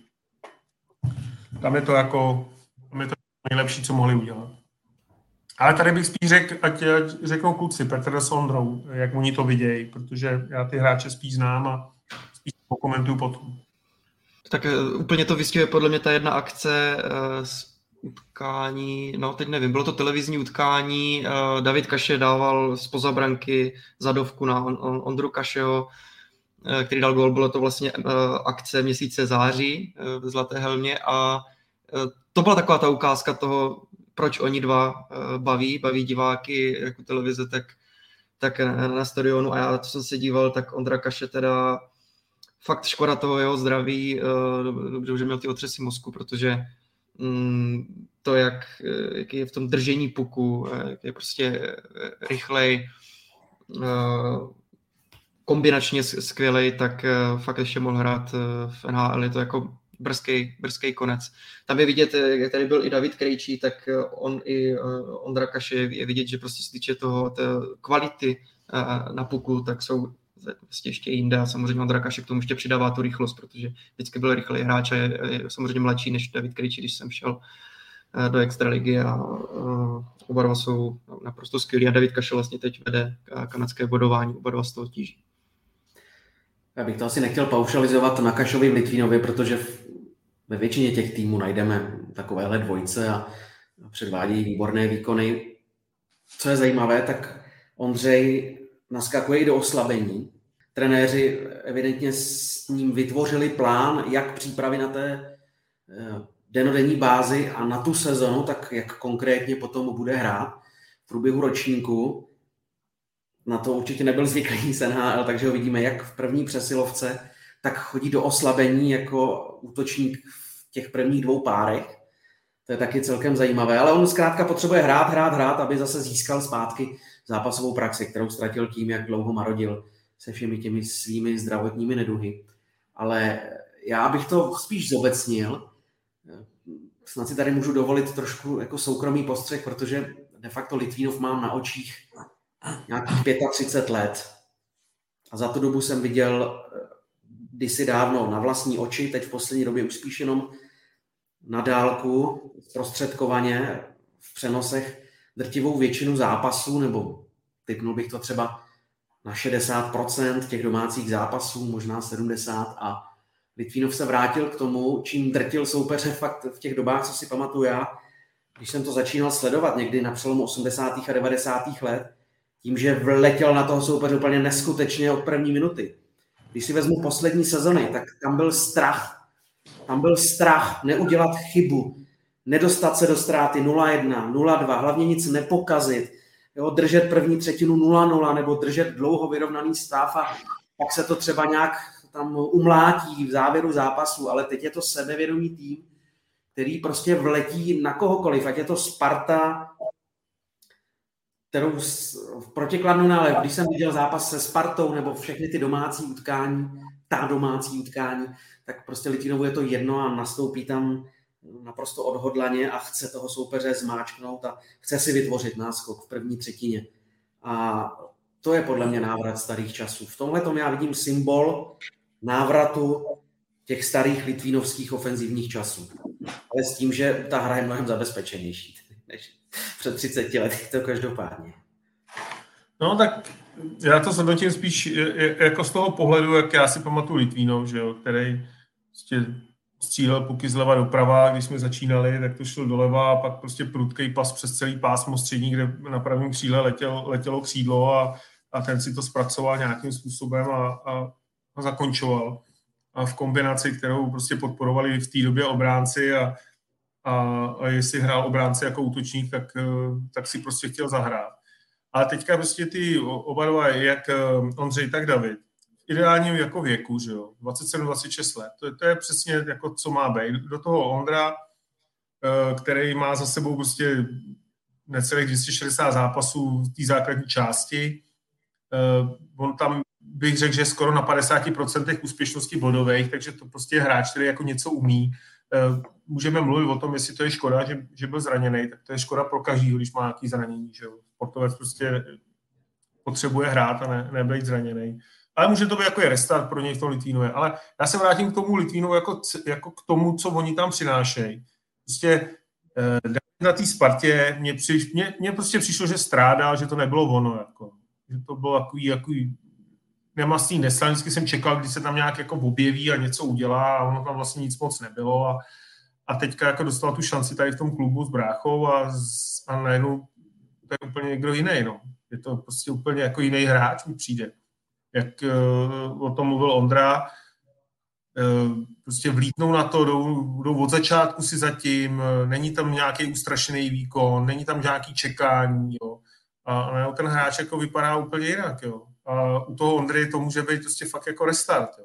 Tam je to jako, tam je to nejlepší, co mohli udělat. Ale tady bych spíš řekl, ať, ať řeknou kluci, Petr s Ondrou, jak oni to vidějí, protože já ty hráče spíš znám a spíš pokomentuju potom. Tak eh, úplně to vystihuje podle mě ta jedna akce z eh, utkání, no teď nevím, bylo to televizní utkání, eh, David Kaše dával z pozabranky zadovku na Ondru Kašeho, který dal gol, bylo to vlastně akce měsíce září v Zlaté helmě a to byla taková ta ukázka toho, proč oni dva baví, baví diváky jako televize, tak, tak na stadionu. A já, co jsem se díval, tak Ondra Kaše teda fakt škoda toho jeho zdraví, eh, dobře, že měl ty otřesy mozku, protože to, jak, eh, jak je v tom držení puku, eh, jak je prostě rychlej, kombinačně skvělej, tak fakt ještě mohl hrát v NHL, je to jako brzký, brzký konec. Tam je vidět, jak tady byl i David Krejčí, tak on i Ondra Kaše je vidět, že prostě se týče toho té kvality na puku, tak jsou vlastně ještě jinde a samozřejmě Ondra Kašek tomu ještě přidává tu rychlost, protože vždycky byl rychlý hráč a je, je samozřejmě mladší než David Krejčí, když jsem šel eh, do extraligy a uh, oba dva jsou naprosto skvělí a David Kašel vlastně teď vede kanadské bodování, oba dva z toho tíží. Já bych to asi nechtěl paušalizovat na Kašovi v Litvínově, protože ve většině těch týmů najdeme takovéhle dvojce a předvádějí výborné výkony. Co je zajímavé, tak Ondřej naskakuje i do oslabení. Trenéři evidentně s ním vytvořili plán, jak přípravy na té eh, denodenní bázi a na tu sezonu, tak jak konkrétně potom bude hrát v průběhu ročníku. Na to určitě nebyl zvyklý z NHL, takže ho vidíme jak v první přesilovce, tak chodí do oslabení jako útočník v těch prvních dvou párech. To je taky celkem zajímavé, ale on zkrátka potřebuje hrát, hrát, hrát, aby zase získal zpátky zápasovou praxi, kterou ztratil tím, jak dlouho marodil se všemi těmi svými zdravotními neduhy. Ale já bych to spíš zobecnil. Snad si tady můžu dovolit trošku jako soukromý postřeh, protože de facto Litvínov mám na očích nějakých 35 let. A za tu dobu jsem viděl kdysi dávno na vlastní oči, teď v poslední době už spíš jenom na dálku, zprostředkovaně v přenosech drtivou většinu zápasů, nebo typnul bych to třeba na 60% těch domácích zápasů, možná 70% a Litvínov se vrátil k tomu, čím drtil soupeře fakt v těch dobách, co si pamatuju já, když jsem to začínal sledovat někdy na přelomu 80. a 90. let, tím, že vletěl na toho soupeře úplně neskutečně od první minuty. Když si vezmu poslední sezony, tak tam byl strach. Tam byl strach neudělat chybu, nedostat se do ztráty 0-1, 0-2, hlavně nic nepokazit, jo, držet první třetinu 0-0 nebo držet dlouho vyrovnaný stav a pak se to třeba nějak tam umlátí v závěru zápasu, ale teď je to sebevědomý tým, který prostě vletí na kohokoliv, ať je to Sparta, kterou v protikladnu nálev, když jsem viděl zápas se Spartou nebo všechny ty domácí utkání, ta domácí utkání, tak prostě Litinovu je to jedno a nastoupí tam naprosto odhodlaně a chce toho soupeře zmáčknout a chce si vytvořit náskok v první třetině. A to je podle mě návrat starých časů. V tomhle tom já vidím symbol návratu těch starých litvínovských ofenzivních časů. Ale s tím, že ta hra je mnohem zabezpečenější než před 30 lety, to každopádně. No tak já to zhodnotím spíš jako z toho pohledu, jak já si pamatuju Litvínov, že jo, který prostě střílel puky zleva doprava, když jsme začínali, tak to šlo doleva a pak prostě prudký pas přes celý pásmo střední, kde na pravém kříle letěl, letělo křídlo a, a ten si to zpracoval nějakým způsobem a, a, a zakončoval. A v kombinaci, kterou prostě podporovali v té době obránci a, a, a jestli hrál obránci jako útočník, tak, eh, tak si prostě chtěl zahrát. A teďka prostě ty oba dva, jak eh, Ondřej, tak David, ideálním jako věku, že jo, 27-26 let, to, to je přesně jako co má být. Do toho Ondra, eh, který má za sebou prostě necelých 260 zápasů v té základní části, on tam bych řekl, že skoro na 50% úspěšnosti bodových, takže to prostě je hráč, který jako něco umí. Eh, můžeme mluvit o tom, jestli to je škoda, že, že byl zraněný, tak to je škoda pro každýho, když má nějaký zranění. Že jo. Sportovec prostě potřebuje hrát a ne, nebejt zraněný. Ale může to být jako je restart pro něj v tom Litvínové. Ale já se vrátím k tomu Litvínu jako, jako k tomu, co oni tam přinášejí. Prostě eh, na té Spartě mě, přiš, mě, mě, prostě přišlo, že strádal, že to nebylo ono. Jako. Že to bylo takový, takový nemastný neslan. Vždycky jsem čekal, když se tam nějak jako objeví a něco udělá a ono tam vlastně nic moc nebylo. A, a teďka jako dostal tu šanci tady v tom klubu s bráchou a, a najednou to je úplně někdo jiný. No. Je to prostě úplně jako jiný hráč mi přijde. Jak uh, o tom mluvil Ondra, uh, prostě vlítnou na to, jdou, jdou od začátku si zatím, uh, není tam nějaký ustrašený výkon, není tam nějaký čekání, jo. A, a ten hráč jako vypadá úplně jinak, jo a u toho Ondry to může být prostě fakt jako restart. Jo.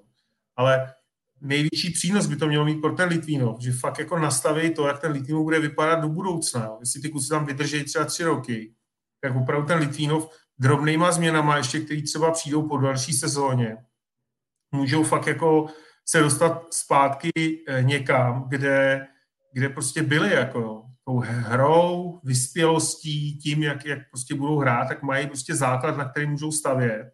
Ale největší přínos by to mělo mít pro ten Litvínov, že fakt jako nastaví to, jak ten Litvínov bude vypadat do budoucna. Jo. Jestli ty kluci tam vydrží třeba tři roky, tak opravdu ten Litvínov drobnýma změnama, ještě který třeba přijdou po další sezóně, můžou fakt jako se dostat zpátky eh, někam, kde, kde prostě byli jako tou hrou, vyspělostí, tím, jak, jak prostě budou hrát, tak mají prostě základ, na který můžou stavět.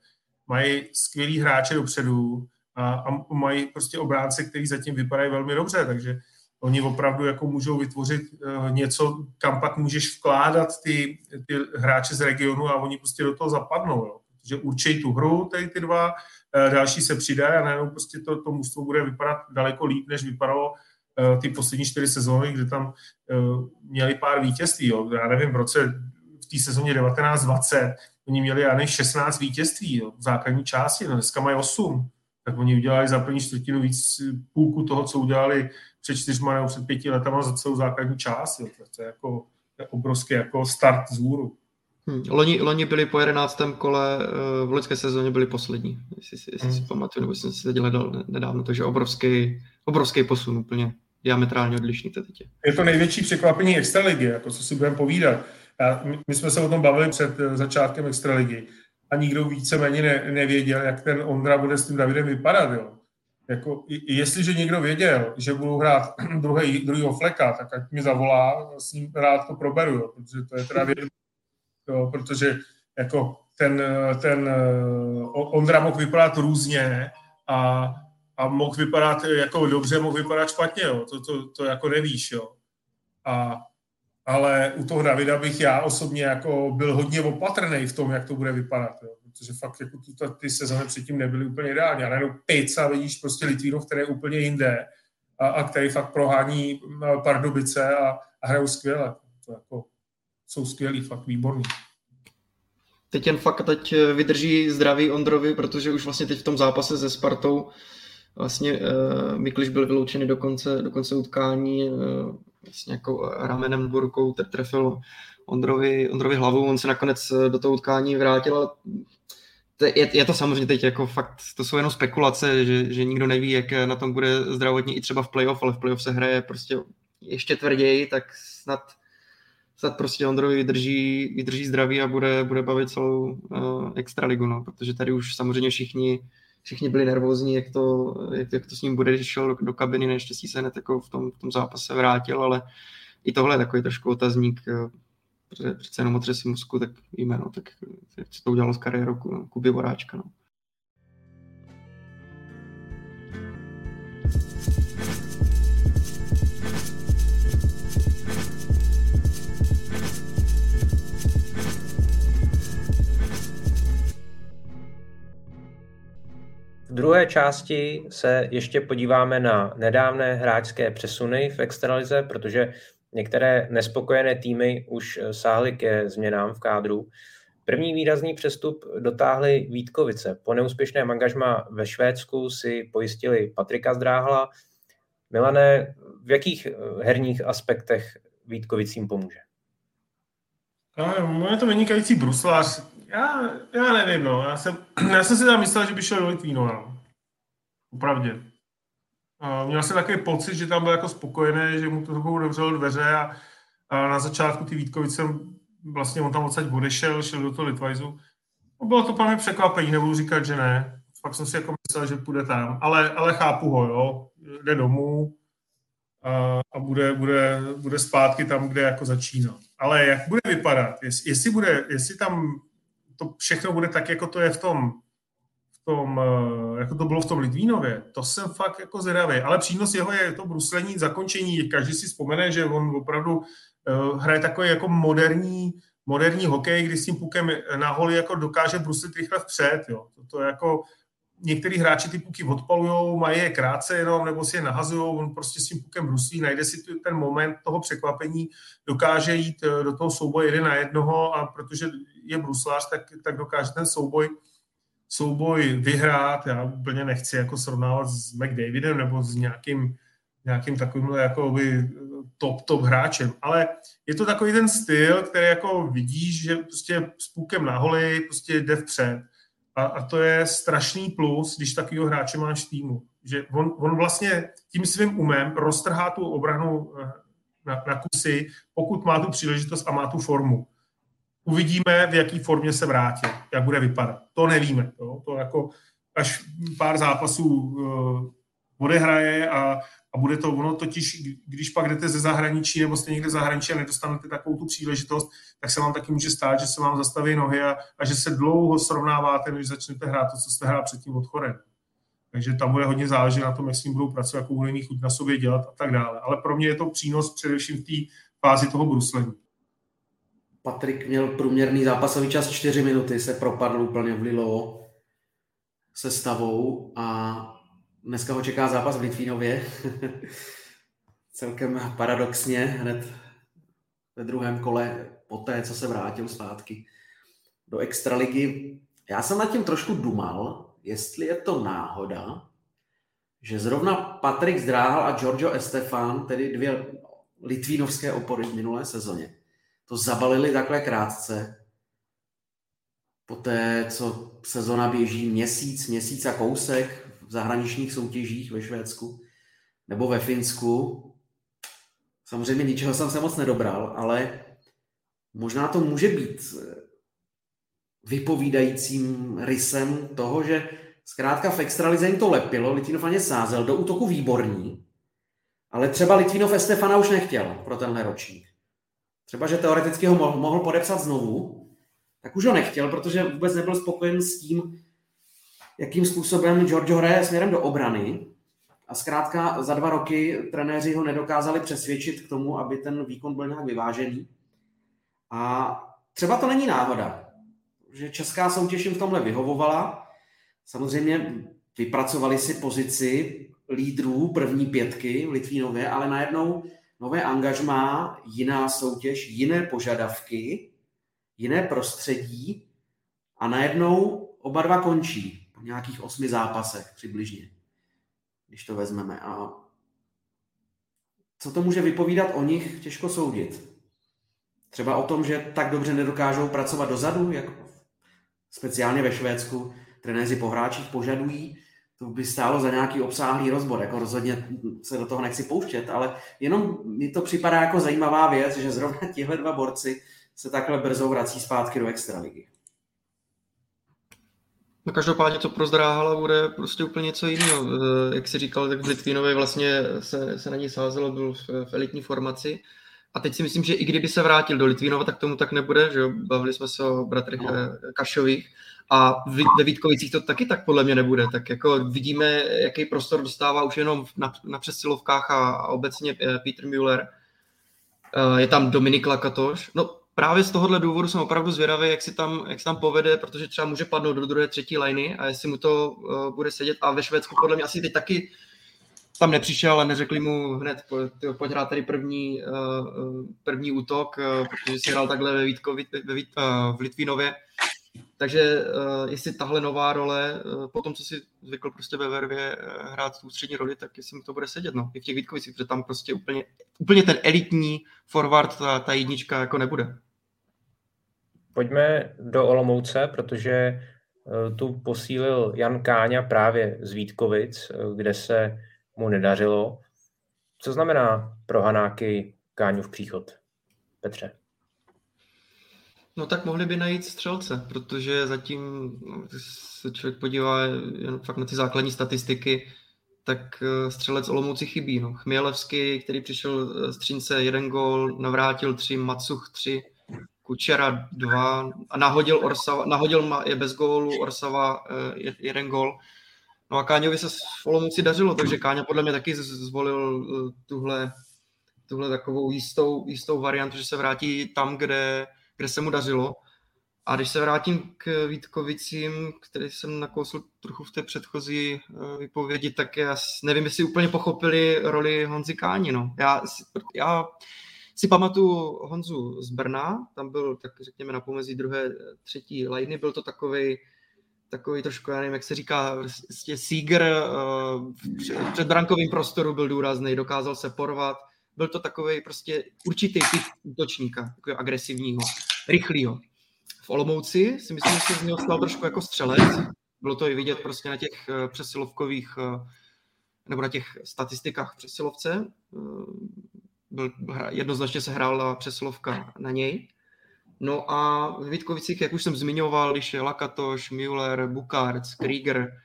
Mají skvělý hráče dopředu a, a mají prostě obránce, který zatím vypadají velmi dobře, takže oni opravdu jako můžou vytvořit uh, něco, kam pak můžeš vkládat ty, ty hráče z regionu a oni prostě do toho zapadnou, jo. protože určej tu hru, tady ty dva, uh, další se přidají a najednou prostě to, to mužstvo bude vypadat daleko líp, než vypadalo Eh, ty poslední čtyři sezóny, kde tam eh, měli pár vítězství. Jo. Já nevím, v roce v té sezóně 19-20 oni měli, já nevím, 16 vítězství jo, v základní části, no dneska mají 8. Tak oni udělali za první čtvrtinu víc půlku toho, co udělali před čtyřma nebo před pěti letama za celou základní část. Jo. To je jako to je obrovský jako start z hůru. Hmm. Loni, loni byli po jedenáctém kole, eh, v lidské sezóně byli poslední, jestli, si, jestli hmm. si pamatuju, nebo jsem si to dělal nedávno, takže obrovský, obrovský posun úplně diametrálně odlišný to teď. Je to největší překvapení extraligy, jako co si budeme povídat. A my jsme se o tom bavili před eh, začátkem extraligy a nikdo víceméně ne, nevěděl, jak ten Ondra bude s tím Davidem vypadat. Jo. Jako, jestliže někdo věděl, že budou hrát druhý, druhýho fleka, tak ať mi zavolá, s ním rád to proberu, jo, protože to je teda vědět, jo, protože jako ten, ten eh, Ondra mohl vypadat různě a a mohl vypadat jako dobře, mohl vypadat špatně, jo. To, to, to jako nevíš, jo. A, ale u toho Davida bych já osobně jako byl hodně opatrný v tom, jak to bude vypadat, jo. Protože fakt jako tu, ty sezóny předtím nebyly úplně ideální. A najednou pizza vidíš prostě Litvínov, který je úplně jinde a, a který fakt prohání Pardubice a, a hrajou skvěle. To jako, jsou skvělí, fakt výborní. Teď jen fakt teď vydrží zdraví Ondrovi, protože už vlastně teď v tom zápase se Spartou vlastně uh, Mikliš byl vyloučený do konce, do konce utkání uh, vlastně jako ramenem nebo rukou trefil Ondrovi, Ondrovi hlavu, on se nakonec do toho utkání vrátil, je, je to samozřejmě teď jako fakt, to jsou jenom spekulace, že, že nikdo neví, jak na tom bude zdravotně i třeba v playoff, ale v playoff se hraje prostě ještě tvrději, tak snad, snad prostě Ondrovi vydrží, vydrží zdraví a bude, bude bavit celou uh, extraligu, no, protože tady už samozřejmě všichni všichni byli nervózní, jak to, jak, jak to s ním bude, že šel do, do kabiny, neštěstí se hned jako v tom, v tom zápase vrátil, ale i tohle je takový trošku otazník, eh, přece jenom otřesy mozku, tak víme, no, tak se to udělalo s kariérou Kuby Voráčka. No. druhé druhé části se ještě podíváme na nedávné hráčské přesuny v extralize, protože některé nespokojené týmy už sáhly ke změnám v kádru. První výrazný přestup dotáhly Vítkovice. Po neúspěšném angažma ve Švédsku si pojistili Patrika Zdráhla. Milané, v jakých herních aspektech Vítkovicím pomůže? No, je to vynikající bruslář. Já, já nevím, no. Já jsem, já jsem si tam myslel, že by šel do Litvínova. No. Měl jsem takový pocit, že tam byl jako spokojený, že mu to trochu otevřelo dveře a, a na začátku ty Vítkovice, vlastně on tam odsaď odešel, šel do toho Litvajzu. No, bylo to pro překvapení, nebudu říkat, že ne. Pak jsem si jako myslel, že půjde tam, ale, ale chápu ho, jo. Jde domů a, a bude, bude, bude zpátky tam, kde jako začínal. Ale jak bude vypadat, jestli, jestli, bude, jestli tam to všechno bude tak, jako to je v tom, tom, eh, jako to bylo v tom Litvínově, to jsem fakt jako zvědavý. Ale přínos jeho je to bruslení, zakončení. Každý si vzpomene, že on opravdu uh, hraje takový jako moderní, moderní hokej, kdy s tím pukem na holi jako dokáže bruslit rychle vpřed. Jo. To, je jako, některý hráči ty puky odpalují, mají je krátce jenom, nebo si je nahazují, on prostě s tím pukem bruslí, najde si ten moment toho překvapení, dokáže jít eh, do toho souboje jeden na jednoho a protože je bruslář, tak, tak dokáže ten souboj souboj vyhrát. Já úplně nechci jako srovnávat s McDavidem nebo s nějakým, nějakým takovýmhle jako by top, top hráčem. Ale je to takový ten styl, který jako vidíš, že prostě s půkem na holi prostě jde vpřed. A, a to je strašný plus, když takového hráče máš v týmu. Že on, on vlastně tím svým umem roztrhá tu obranu eh, na, na kusy, pokud má tu příležitost a má tu formu. Uvidíme, v jaký formě se vrátí, jak bude vypadat. To nevíme. Jo? To jako až pár zápasů uh, odehraje a, a bude to ono totiž, když pak jdete ze zahraničí nebo jste někde zahraničí a nedostanete takovou tu příležitost, tak se vám taky může stát, že se vám zastaví nohy a, a že se dlouho srovnáváte, než začnete hrát to, co jste hrál před tím odchodem. Takže tam bude hodně záležet na tom, jak s ním budou pracovat, jakou budou chuť na sobě dělat a tak dále. Ale pro mě je to přínos především v té fázi toho bruslení. Patrik měl průměrný zápasový čas 4 minuty, se propadl úplně v Lilo se stavou a dneska ho čeká zápas v Litvínově. Celkem paradoxně hned ve druhém kole po té, co se vrátil zpátky do extraligy. Já jsem nad tím trošku dumal, jestli je to náhoda, že zrovna Patrik Zdráhal a Giorgio Estefan, tedy dvě litvínovské opory v minulé sezóně, to zabalili takhle krátce. Po té, co sezona běží měsíc, měsíc a kousek v zahraničních soutěžích ve Švédsku nebo ve Finsku. Samozřejmě ničeho jsem se moc nedobral, ale možná to může být vypovídajícím rysem toho, že zkrátka v extralize jim to lepilo, Litvinov ani sázel, do útoku výborní, ale třeba Litvinov Estefana už nechtěl pro tenhle ročník třeba, že teoreticky ho mohl, mohl podepsat znovu, tak už ho nechtěl, protože vůbec nebyl spokojen s tím, jakým způsobem Giorgio hraje směrem do obrany. A zkrátka za dva roky trenéři ho nedokázali přesvědčit k tomu, aby ten výkon byl nějak vyvážený. A třeba to není náhoda, že česká soutěž jim v tomhle vyhovovala. Samozřejmě vypracovali si pozici lídrů první pětky v Litvínově, ale najednou nové angažmá, jiná soutěž, jiné požadavky, jiné prostředí a najednou oba dva končí po nějakých osmi zápasech přibližně, když to vezmeme. A co to může vypovídat o nich, těžko soudit. Třeba o tom, že tak dobře nedokážou pracovat dozadu, jak speciálně ve Švédsku trenéři po hráčích požadují, to by stálo za nějaký obsáhlý rozbor, jako rozhodně se do toho nechci pouštět, ale jenom mi to připadá jako zajímavá věc, že zrovna tihle dva borci se takhle brzo vrací zpátky do extraligy. No každopádně to pro Zdráhala bude prostě úplně něco jiného. Eh, jak si říkal, tak v Litvínově vlastně se, se na ní sázelo, byl v, v elitní formaci. A teď si myslím, že i kdyby se vrátil do Litvínova, tak tomu tak nebude, že jo? Bavili jsme se o bratrech no. Kašových a ve Vítkovicích to taky tak podle mě nebude. Tak jako vidíme, jaký prostor dostává už jenom na, na přesilovkách a, a obecně eh, Peter Müller. Eh, je tam Dominik Lakatoš. No právě z tohohle důvodu jsem opravdu zvědavý, jak si tam, jak si tam povede, protože třeba může padnout do druhé, třetí liny a jestli mu to uh, bude sedět. A ve Švédsku podle mě asi teď taky tam nepřišel a neřekli mu hned, tyjo, pojď hrát tady první, první útok, protože si hrál takhle ve, Vítkovi, ve Vít, v Litvínově. Takže uh, jestli tahle nová role, uh, po tom, co si zvykl prostě ve Vervě uh, hrát tu střední roli, tak jestli mu to bude sedět, no, i v těch Vítkovicích, protože tam prostě úplně, úplně ten elitní forward, ta, ta jednička jako nebude. Pojďme do Olomouce, protože uh, tu posílil Jan Káňa právě z Vítkovic, uh, kde se mu nedařilo. Co znamená pro Hanáky Káňův příchod? Petře. No tak mohli by najít střelce, protože zatím, když se člověk podívá jen fakt na ty základní statistiky, tak eh, střelec Olomouci chybí. No. Chmělevský, který přišel z Třince, jeden gól, navrátil tři, Macuch tři, Kučera dva a nahodil Orsava, nahodil je bez gólu, Orsava eh, jeden gól. No a Káňovi se v Olomouci dařilo, takže Káňa podle mě taky zvolil eh, tuhle, tuhle takovou jistou, jistou variantu, že se vrátí tam, kde, kde se mu dařilo. A když se vrátím k Vítkovicím, který jsem nakousl trochu v té předchozí eh, vypovědi, tak já nevím, jestli úplně pochopili roli Honzi Káni. No. Já, já si pamatuju Honzu z Brna, tam byl, tak řekněme, na pomezí druhé, třetí lajny, byl to takový takový trošku, já nevím, jak se říká, prostě Seager eh, v předbrankovém prostoru byl důrazný, dokázal se porvat, byl to takový prostě určitý typ útočníka, takového agresivního, rychlého. V Olomouci si myslím, že z něho stal trošku jako střelec, bylo to i vidět prostě na těch eh, přesilovkových, eh, nebo na těch statistikách přesilovce, byl, jednoznačně se hrála přesilovka na něj, No a v Vítkovicích, jak už jsem zmiňoval, když je Lakatoš, Müller, Bukart, Krieger,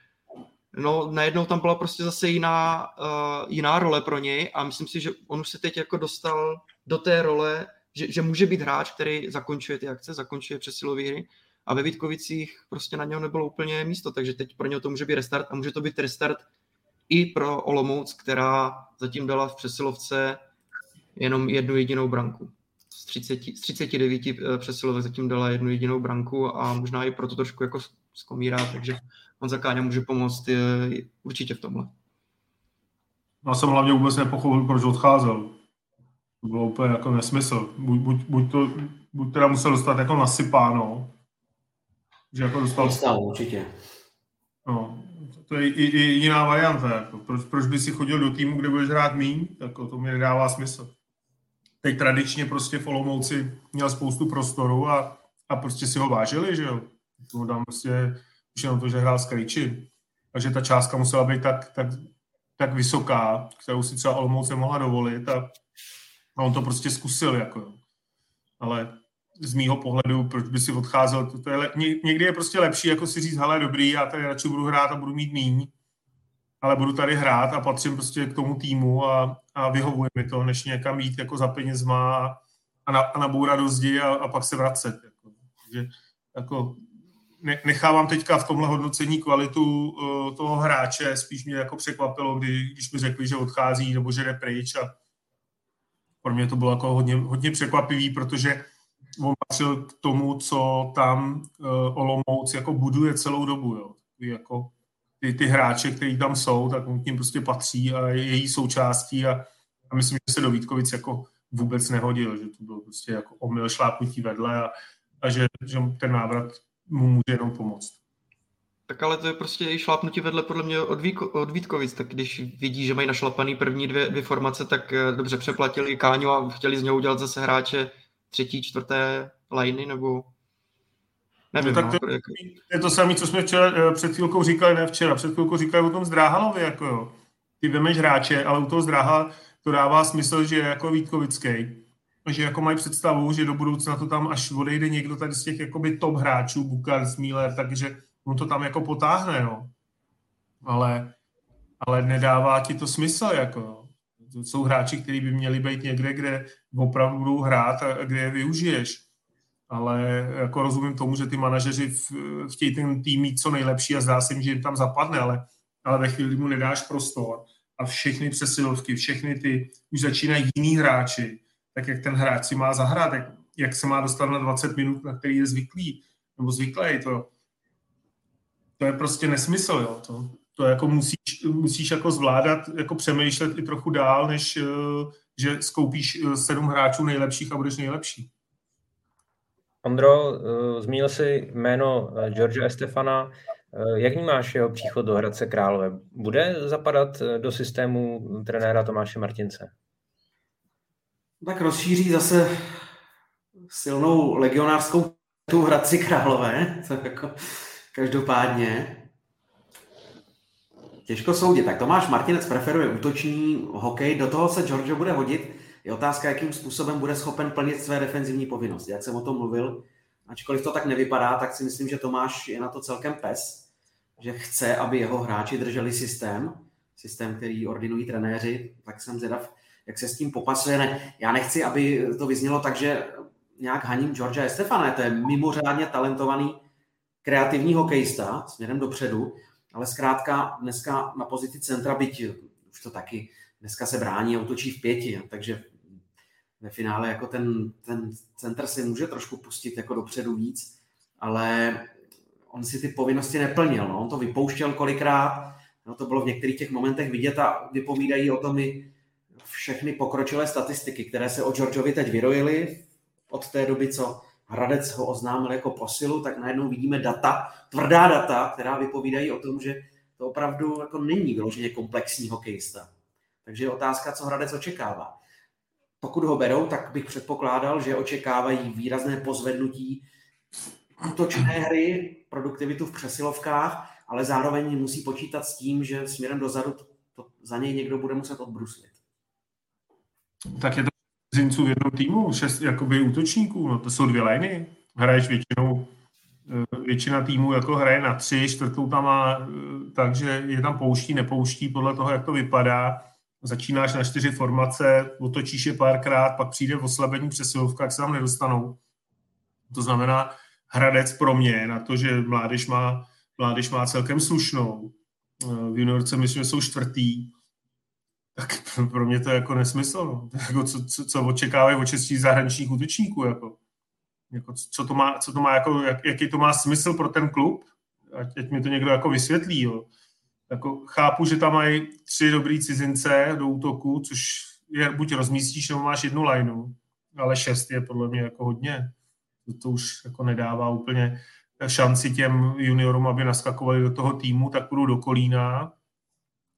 no najednou tam byla prostě zase jiná, uh, jiná role pro něj a myslím si, že on už se teď jako dostal do té role, že, že může být hráč, který zakončuje ty akce, zakončuje přesilový hry a ve Vítkovicích prostě na něho nebylo úplně místo, takže teď pro něho to může být restart a může to být restart i pro Olomouc, která zatím dala v přesilovce jenom jednu jedinou branku. 30, z 39 eh, přesilovek zatím dala jednu jedinou branku a možná i proto trošku jako skomírá, takže on Káňa může pomoct je, eh, určitě v tomhle. Já jsem hlavně vůbec nepochopil, proč odcházel. To bylo úplně jako nesmysl. Buď, buď, buď, to, buď teda musel dostat jako nasypáno, že jako dostal... Dostal, určitě. No, to je i, i jiná varianta. Jako. Proč, proč by si chodil do týmu, kde budeš hrát míň? Jako, to mi nedává smysl teď tradičně prostě v Olomouci měl spoustu prostoru a, a prostě si ho vážili, že jo. To dám prostě už jenom to, že hrál s Krejči. Takže ta částka musela být tak, tak, tak vysoká, kterou si třeba Olomouce mohla dovolit a, a on to prostě zkusil, jako Ale z mýho pohledu, proč by si odcházel, to, to je, někdy je prostě lepší, jako si říct, hele, dobrý, já tady radši budu hrát a budu mít míň, ale budu tady hrát a patřím prostě k tomu týmu a, a vyhovuje mi to, než někam jít jako za penězma a, a, na, a nabourat do zdi a, a pak se vracet. Jako. Takže jako ne, nechávám teďka v tomhle hodnocení kvalitu uh, toho hráče, spíš mě jako překvapilo, kdy, když mi řekli, že odchází nebo že jde pryč a pro mě to bylo jako hodně, hodně překvapivý, protože on patřil k tomu, co tam uh, Olomouc jako buduje celou dobu. Jo. Jako ty, ty hráče, kteří tam jsou, tak on k ním prostě patří a je její součástí a, a myslím, že se do Vítkovic jako vůbec nehodil, že to bylo prostě jako omyl šlápnutí vedle a, a že, že ten návrat mu může jenom pomoct. Tak ale to je prostě i šlápnutí vedle podle mě od, Víko, od Vítkovic, tak když vidí, že mají našlapaný první dvě, dvě formace, tak eh, dobře přeplatili Káňu a chtěli z něho udělat zase hráče třetí, čtvrté liny, nebo Nevím, no, tak to, no, je to samé, co jsme včera, eh, před chvílkou říkali, ne včera, před chvílkou říkali o tom Zdráhalovi, jako jo. Ty vemeš hráče, ale u toho Zdráha to dává smysl, že je jako Vítkovický. Že jako mají představu, že do budoucna to tam, až odejde někdo tady z těch jakoby top hráčů, Bukar, Smíler, takže on to tam jako potáhne, no. Ale, ale nedává ti to smysl, jako To jsou hráči, kteří by měli být někde, kde opravdu budou hrát a kde je využiješ ale jako rozumím tomu, že ty manažeři chtějí ten tým mít co nejlepší a zdá se jim, že jim tam zapadne, ale, ale ve chvíli, mu nedáš prostor a všechny přesilovky, všechny ty už začínají jiní hráči, tak jak ten hráč si má zahrát, jak jak se má dostat na 20 minut, na který je zvyklý, nebo zvyklý, to, to je prostě nesmysl, jo. To, to jako musíš, musíš jako zvládat, jako přemýšlet i trochu dál, než že skoupíš sedm hráčů nejlepších a budeš nejlepší. Ondro, zmínil si jméno George Estefana. Jak vnímáš jeho příchod do Hradce Králové? Bude zapadat do systému trenéra Tomáše Martince? Tak rozšíří zase silnou legionářskou tu Hradci Králové, to jako každopádně. Těžko soudit. Tak Tomáš Martinec preferuje útoční hokej, do toho se Giorgio bude hodit. Je otázka, jakým způsobem bude schopen plnit své defenzivní povinnosti. Jak jsem o tom mluvil, ačkoliv to tak nevypadá, tak si myslím, že Tomáš je na to celkem pes, že chce, aby jeho hráči drželi systém, systém, který ordinují trenéři, tak jsem zvědav, jak se s tím popasuje. Ne, já nechci, aby to vyznělo tak, že nějak haním Georgia Estefana, to je mimořádně talentovaný kreativní hokejista směrem dopředu, ale zkrátka dneska na pozici centra, byť už to taky dneska se brání a útočí v pěti, takže ve finále jako ten, ten centr si může trošku pustit jako dopředu víc, ale on si ty povinnosti neplnil. No. On to vypouštěl kolikrát, no, to bylo v některých těch momentech vidět a vypovídají o tom i všechny pokročilé statistiky, které se o Georgeovi teď vyrojily od té doby, co Hradec ho oznámil jako posilu, tak najednou vidíme data, tvrdá data, která vypovídají o tom, že to opravdu jako není vyloženě komplexní hokejista. Takže je otázka, co Hradec očekává. Pokud ho berou, tak bych předpokládal, že očekávají výrazné pozvednutí útočné hry, produktivitu v přesilovkách, ale zároveň musí počítat s tím, že směrem dozadu to, za něj někdo bude muset odbruslit. Tak je to cizinců v jednom týmu, šest jakoby útočníků, no to jsou dvě liny. Hraješ většinou, eh, většina týmů jako hraje na tři, čtvrtou tam má, eh, takže je tam pouští, nepouští podle toho, jak to vypadá. Začínáš na čtyři formace, otočíš je párkrát, pak přijde v oslabení přesilovka, jak se tam nedostanou. To znamená, Hradec pro mě na to, že mládež má, mládež má celkem slušnou. Eh, v juniorce myslím, že jsou čtvrtý, tak pro mě to je jako nesmysl. No. Jako co, co, co očekávají od českých zahraničních útočníků. Jako. Jako, co to má, co to má jako, jak, jaký to má smysl pro ten klub, ať, ať mi to někdo jako vysvětlí. Jo. Jako, chápu, že tam mají tři dobrý cizince do útoku, což je buď rozmístíš, nebo máš jednu lineu, ale šest je podle mě jako hodně. To, to už jako nedává úplně šanci těm juniorům, aby naskakovali do toho týmu, tak půjdu do Kolína,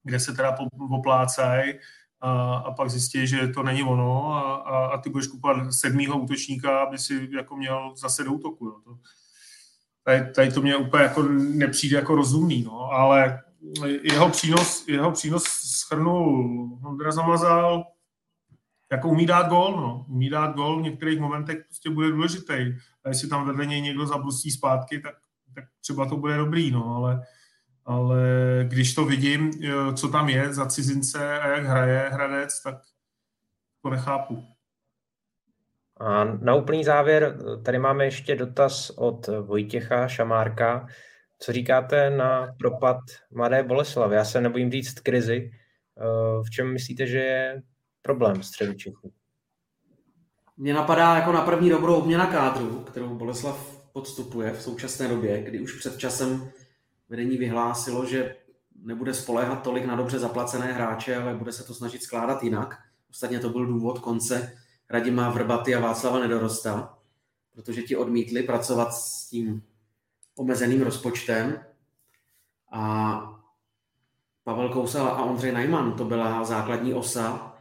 kde se teda poplácají a, a pak zjistí, že to není ono a, a, a ty budeš kupovat sedmýho útočníka, aby si jako měl zase do útoku. Jo. To, tady, tady to mě úplně jako nepřijde jako rozumný, no, ale jeho přínos, jeho přínos schrnul Ondra Zamazal, jako umí dát gol, no. Umí dát gol, v některých momentech prostě bude důležitý. A jestli tam vedle něj někdo zabrusí zpátky, tak, tak třeba to bude dobrý, no, ale ale když to vidím, co tam je za cizince a jak hraje Hradec, tak to nechápu. A na úplný závěr, tady máme ještě dotaz od Vojtěcha Šamárka. Co říkáte na propad Mladé Boleslavy? Já se nebojím říct krizi. V čem myslíte, že je problém středu Čechů? Mně napadá jako na první dobrou obměna kádru, kterou Boleslav podstupuje v současné době, kdy už před časem vedení vyhlásilo, že nebude spoléhat tolik na dobře zaplacené hráče, ale bude se to snažit skládat jinak. Ostatně to byl důvod konce Radima Vrbaty a Václava Nedorosta, protože ti odmítli pracovat s tím omezeným rozpočtem a Pavel Kousal a Ondřej Najman to byla základní osa,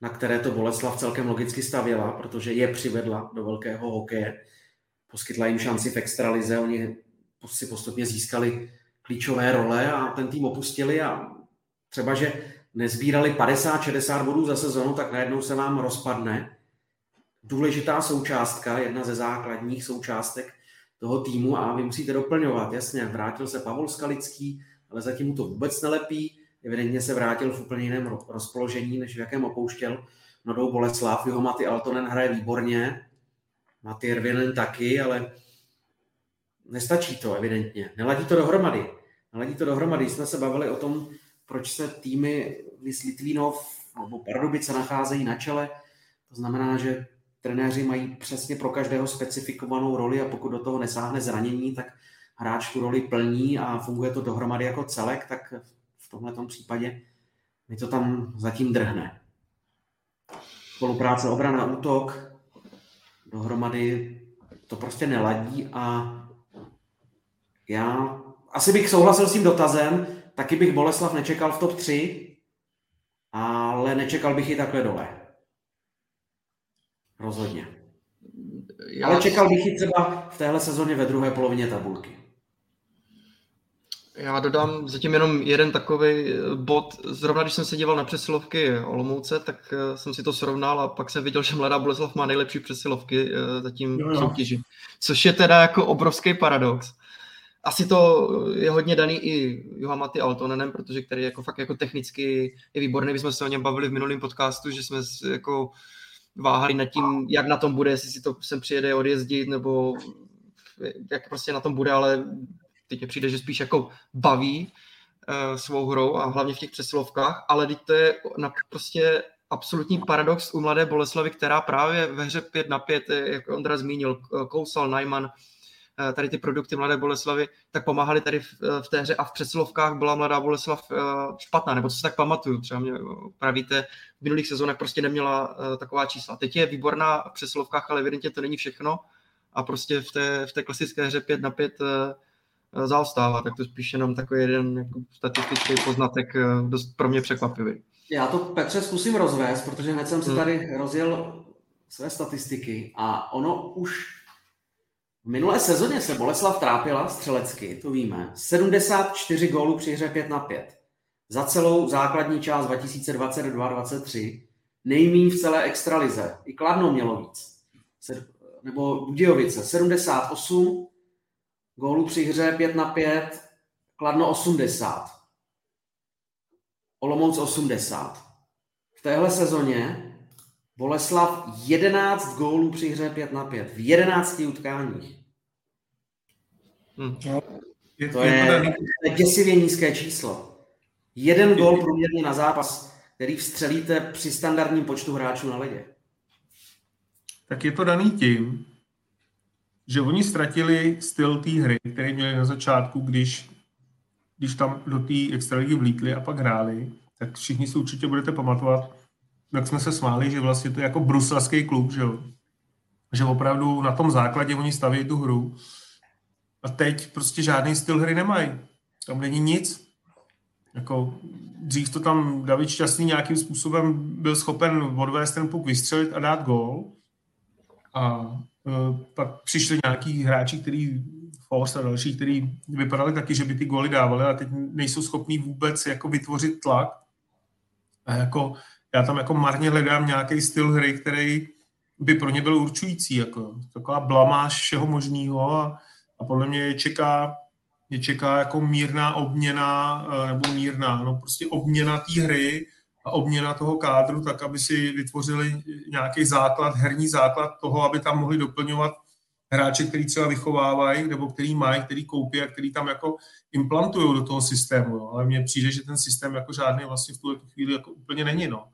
na které to Boleslav celkem logicky stavěla, protože je přivedla do velkého hokeje, poskytla jim šanci v extralize, oni si postupně získali klíčové role a ten tým opustili a třeba, že nezbírali 50-60 bodů za sezonu, tak najednou se vám rozpadne důležitá součástka, jedna ze základních součástek toho týmu a vy musíte doplňovat. Jasně, vrátil se Pavol Skalický, ale zatím mu to vůbec nelepí. Evidentně se vrátil v úplně jiném rozpoložení, než v jakém opouštěl Mladou Boleslav. Jeho Maty Altonen hraje výborně, Maty Ervinen taky, ale nestačí to evidentně. Neladí to dohromady. Neladí to dohromady. Jsme se bavili o tom, proč se týmy Vys Litvínov nebo Pardubice nacházejí na čele. To znamená, že trenéři mají přesně pro každého specifikovanou roli a pokud do toho nesáhne zranění, tak hráč tu roli plní a funguje to dohromady jako celek, tak v tomhle případě mi to tam zatím drhne. Spolupráce obrana, útok, dohromady to prostě neladí a já asi bych souhlasil s tím dotazem, taky bych Boleslav nečekal v top 3, ale nečekal bych ji takhle dole. Rozhodně. Já... Ale čekal bych ji třeba v téhle sezóně ve druhé polovině tabulky. Já dodám zatím jenom jeden takový bod. Zrovna když jsem se díval na přesilovky Olomouce, tak eh, jsem si to srovnal a pak jsem viděl, že Mladá Boleslav má nejlepší přesilovky eh, zatím v soutěži. Což je teda jako obrovský paradox asi to je hodně daný i Johamaty Altonenem, protože který jako fakt jako technicky je výborný. My jsme se o něm bavili v minulém podcastu, že jsme jako váhali nad tím, jak na tom bude, jestli si to sem přijede odjezdit, nebo jak prostě na tom bude, ale teď mi přijde, že spíš jako baví uh, svou hrou a hlavně v těch přesilovkách, ale teď to je na prostě absolutní paradox u Mladé Boleslavy, která právě ve hře 5 na 5, jak Ondra zmínil, Kousal, Najman, tady ty produkty Mladé Boleslavy, tak pomáhali tady v, eh, v té hře a v přesilovkách byla Mladá Boleslav eh, špatná, nebo co si tak pamatuju, třeba mě pravíte, v minulých sezónech prostě neměla taková čísla. Teď je výborná v přesilovkách, ale evidentně to není všechno a prostě v té, v té klasické hře 5 na 5 zaostává, tak to spíš jenom takový jeden jako statistický poznatek dost pro mě překvapivý. Já to Petře zkusím rozvést, protože hned jsem si hmm. tady rozjel své statistiky a ono už v minulé sezóně se Boleslav trápila střelecky, to víme. 74 gólů při hře 5 na 5. Za celou základní část 2022-2023 nejmín v celé extralize. I Kladno mělo víc. Nebo Budějovice 78 gólů při hře 5 na 5, Kladno 80. Olomouc 80. V téhle sezóně Boleslav 11 gólů při hře 5 na 5 v 11 utkáních. Hmm. Je, to je, je, je děsivě nízké číslo. Jeden gól průměrně na zápas, který vstřelíte při standardním počtu hráčů na ledě. Tak je to daný tím, že oni ztratili styl té hry, který měli na začátku, když, když tam do té extraligy vlítli a pak hráli, tak všichni si určitě budete pamatovat, jak jsme se smáli, že vlastně to je jako bruselský klub, že jo? Že opravdu na tom základě oni staví tu hru. A teď prostě žádný styl hry nemají. Tam není nic. Jako dřív to tam David Šťastný nějakým způsobem byl schopen odvést ten puk, vystřelit a dát gól. A e, pak přišli nějaký hráči, který Forst a další, který vypadali taky, že by ty góly dávali a teď nejsou schopní vůbec jako vytvořit tlak. A jako já tam jako marně hledám nějaký styl hry, který by pro ně byl určující. Jako, taková blamáž všeho možného a, a podle mě je čeká, je čeká jako mírná obměna, eh, nebo mírná, no prostě obměna té hry a obměna toho kádru, tak aby si vytvořili nějaký základ, herní základ toho, aby tam mohli doplňovat hráče, který třeba vychovávají, nebo který mají, který koupí a který tam jako implantují do toho systému. No. Ale mně přijde, že ten systém jako žádný vlastně v tuhle chvíli jako úplně není. No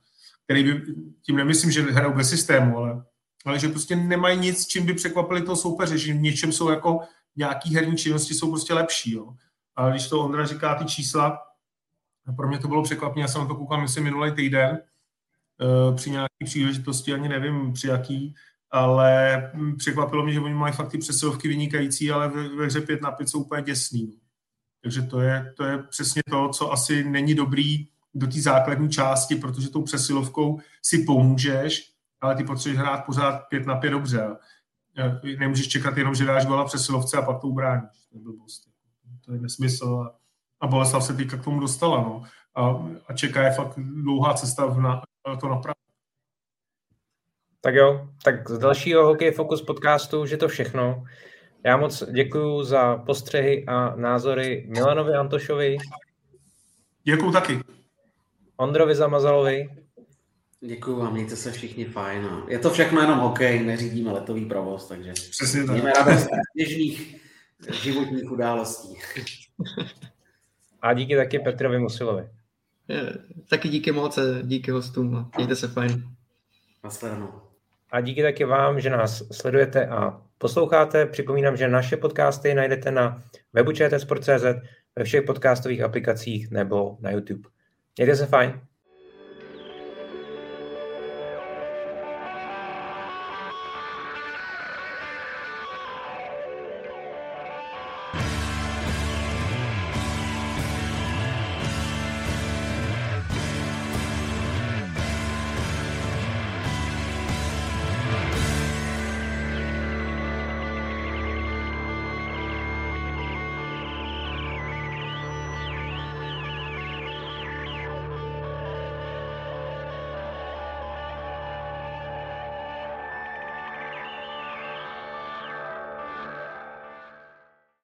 který by, tím nemyslím, že hrajou bez systému, ale, ale že prostě nemají nic, čím by překvapili toho soupeře, že v něčem jsou jako nějaký herní činnosti jsou prostě lepší. Jo. A když to Ondra říká ty čísla, pro mě to bylo překvapení, já jsem to koukal, myslím, minulý týden, eh, při nějaké příležitosti, ani nevím při jaký, ale překvapilo mě, že oni mají fakt ty přesilovky vynikající, ale ve, ve hře 5 na 5 jsou úplně děsný. No. Takže to je, to je přesně to, co asi není dobrý do té základní části, protože tou přesilovkou si pomůžeš, ale ty potřebuješ hrát pořád pět na pět dobře. Nemůžeš čekat jenom, že dáš gola přesilovce a pak to ubráníš. To je nesmysl. A Boleslav se teďka k tomu dostala. No. A, a čeká je fakt dlouhá cesta na, to napravit. Tak jo, tak z dalšího Hokej Focus podcastu, že to všechno. Já moc děkuji za postřehy a názory Milanovi Antošovi. Děkuji taky. Ondrovi Zamazalovi. Děkuji vám, mějte se všichni fajn. Je to všechno jenom hokej, neřídíme letový provoz, takže Přesně tak. mějme radost běžných životních událostí. A díky taky Petrovi Musilovi. Je, taky díky moc, díky hostům. Mějte se fajn. Naschledanou. a díky taky vám, že nás sledujete a posloucháte. Připomínám, že naše podcasty najdete na webu čtsport.cz, ve všech podcastových aplikacích nebo na YouTube. Mějte se fajn.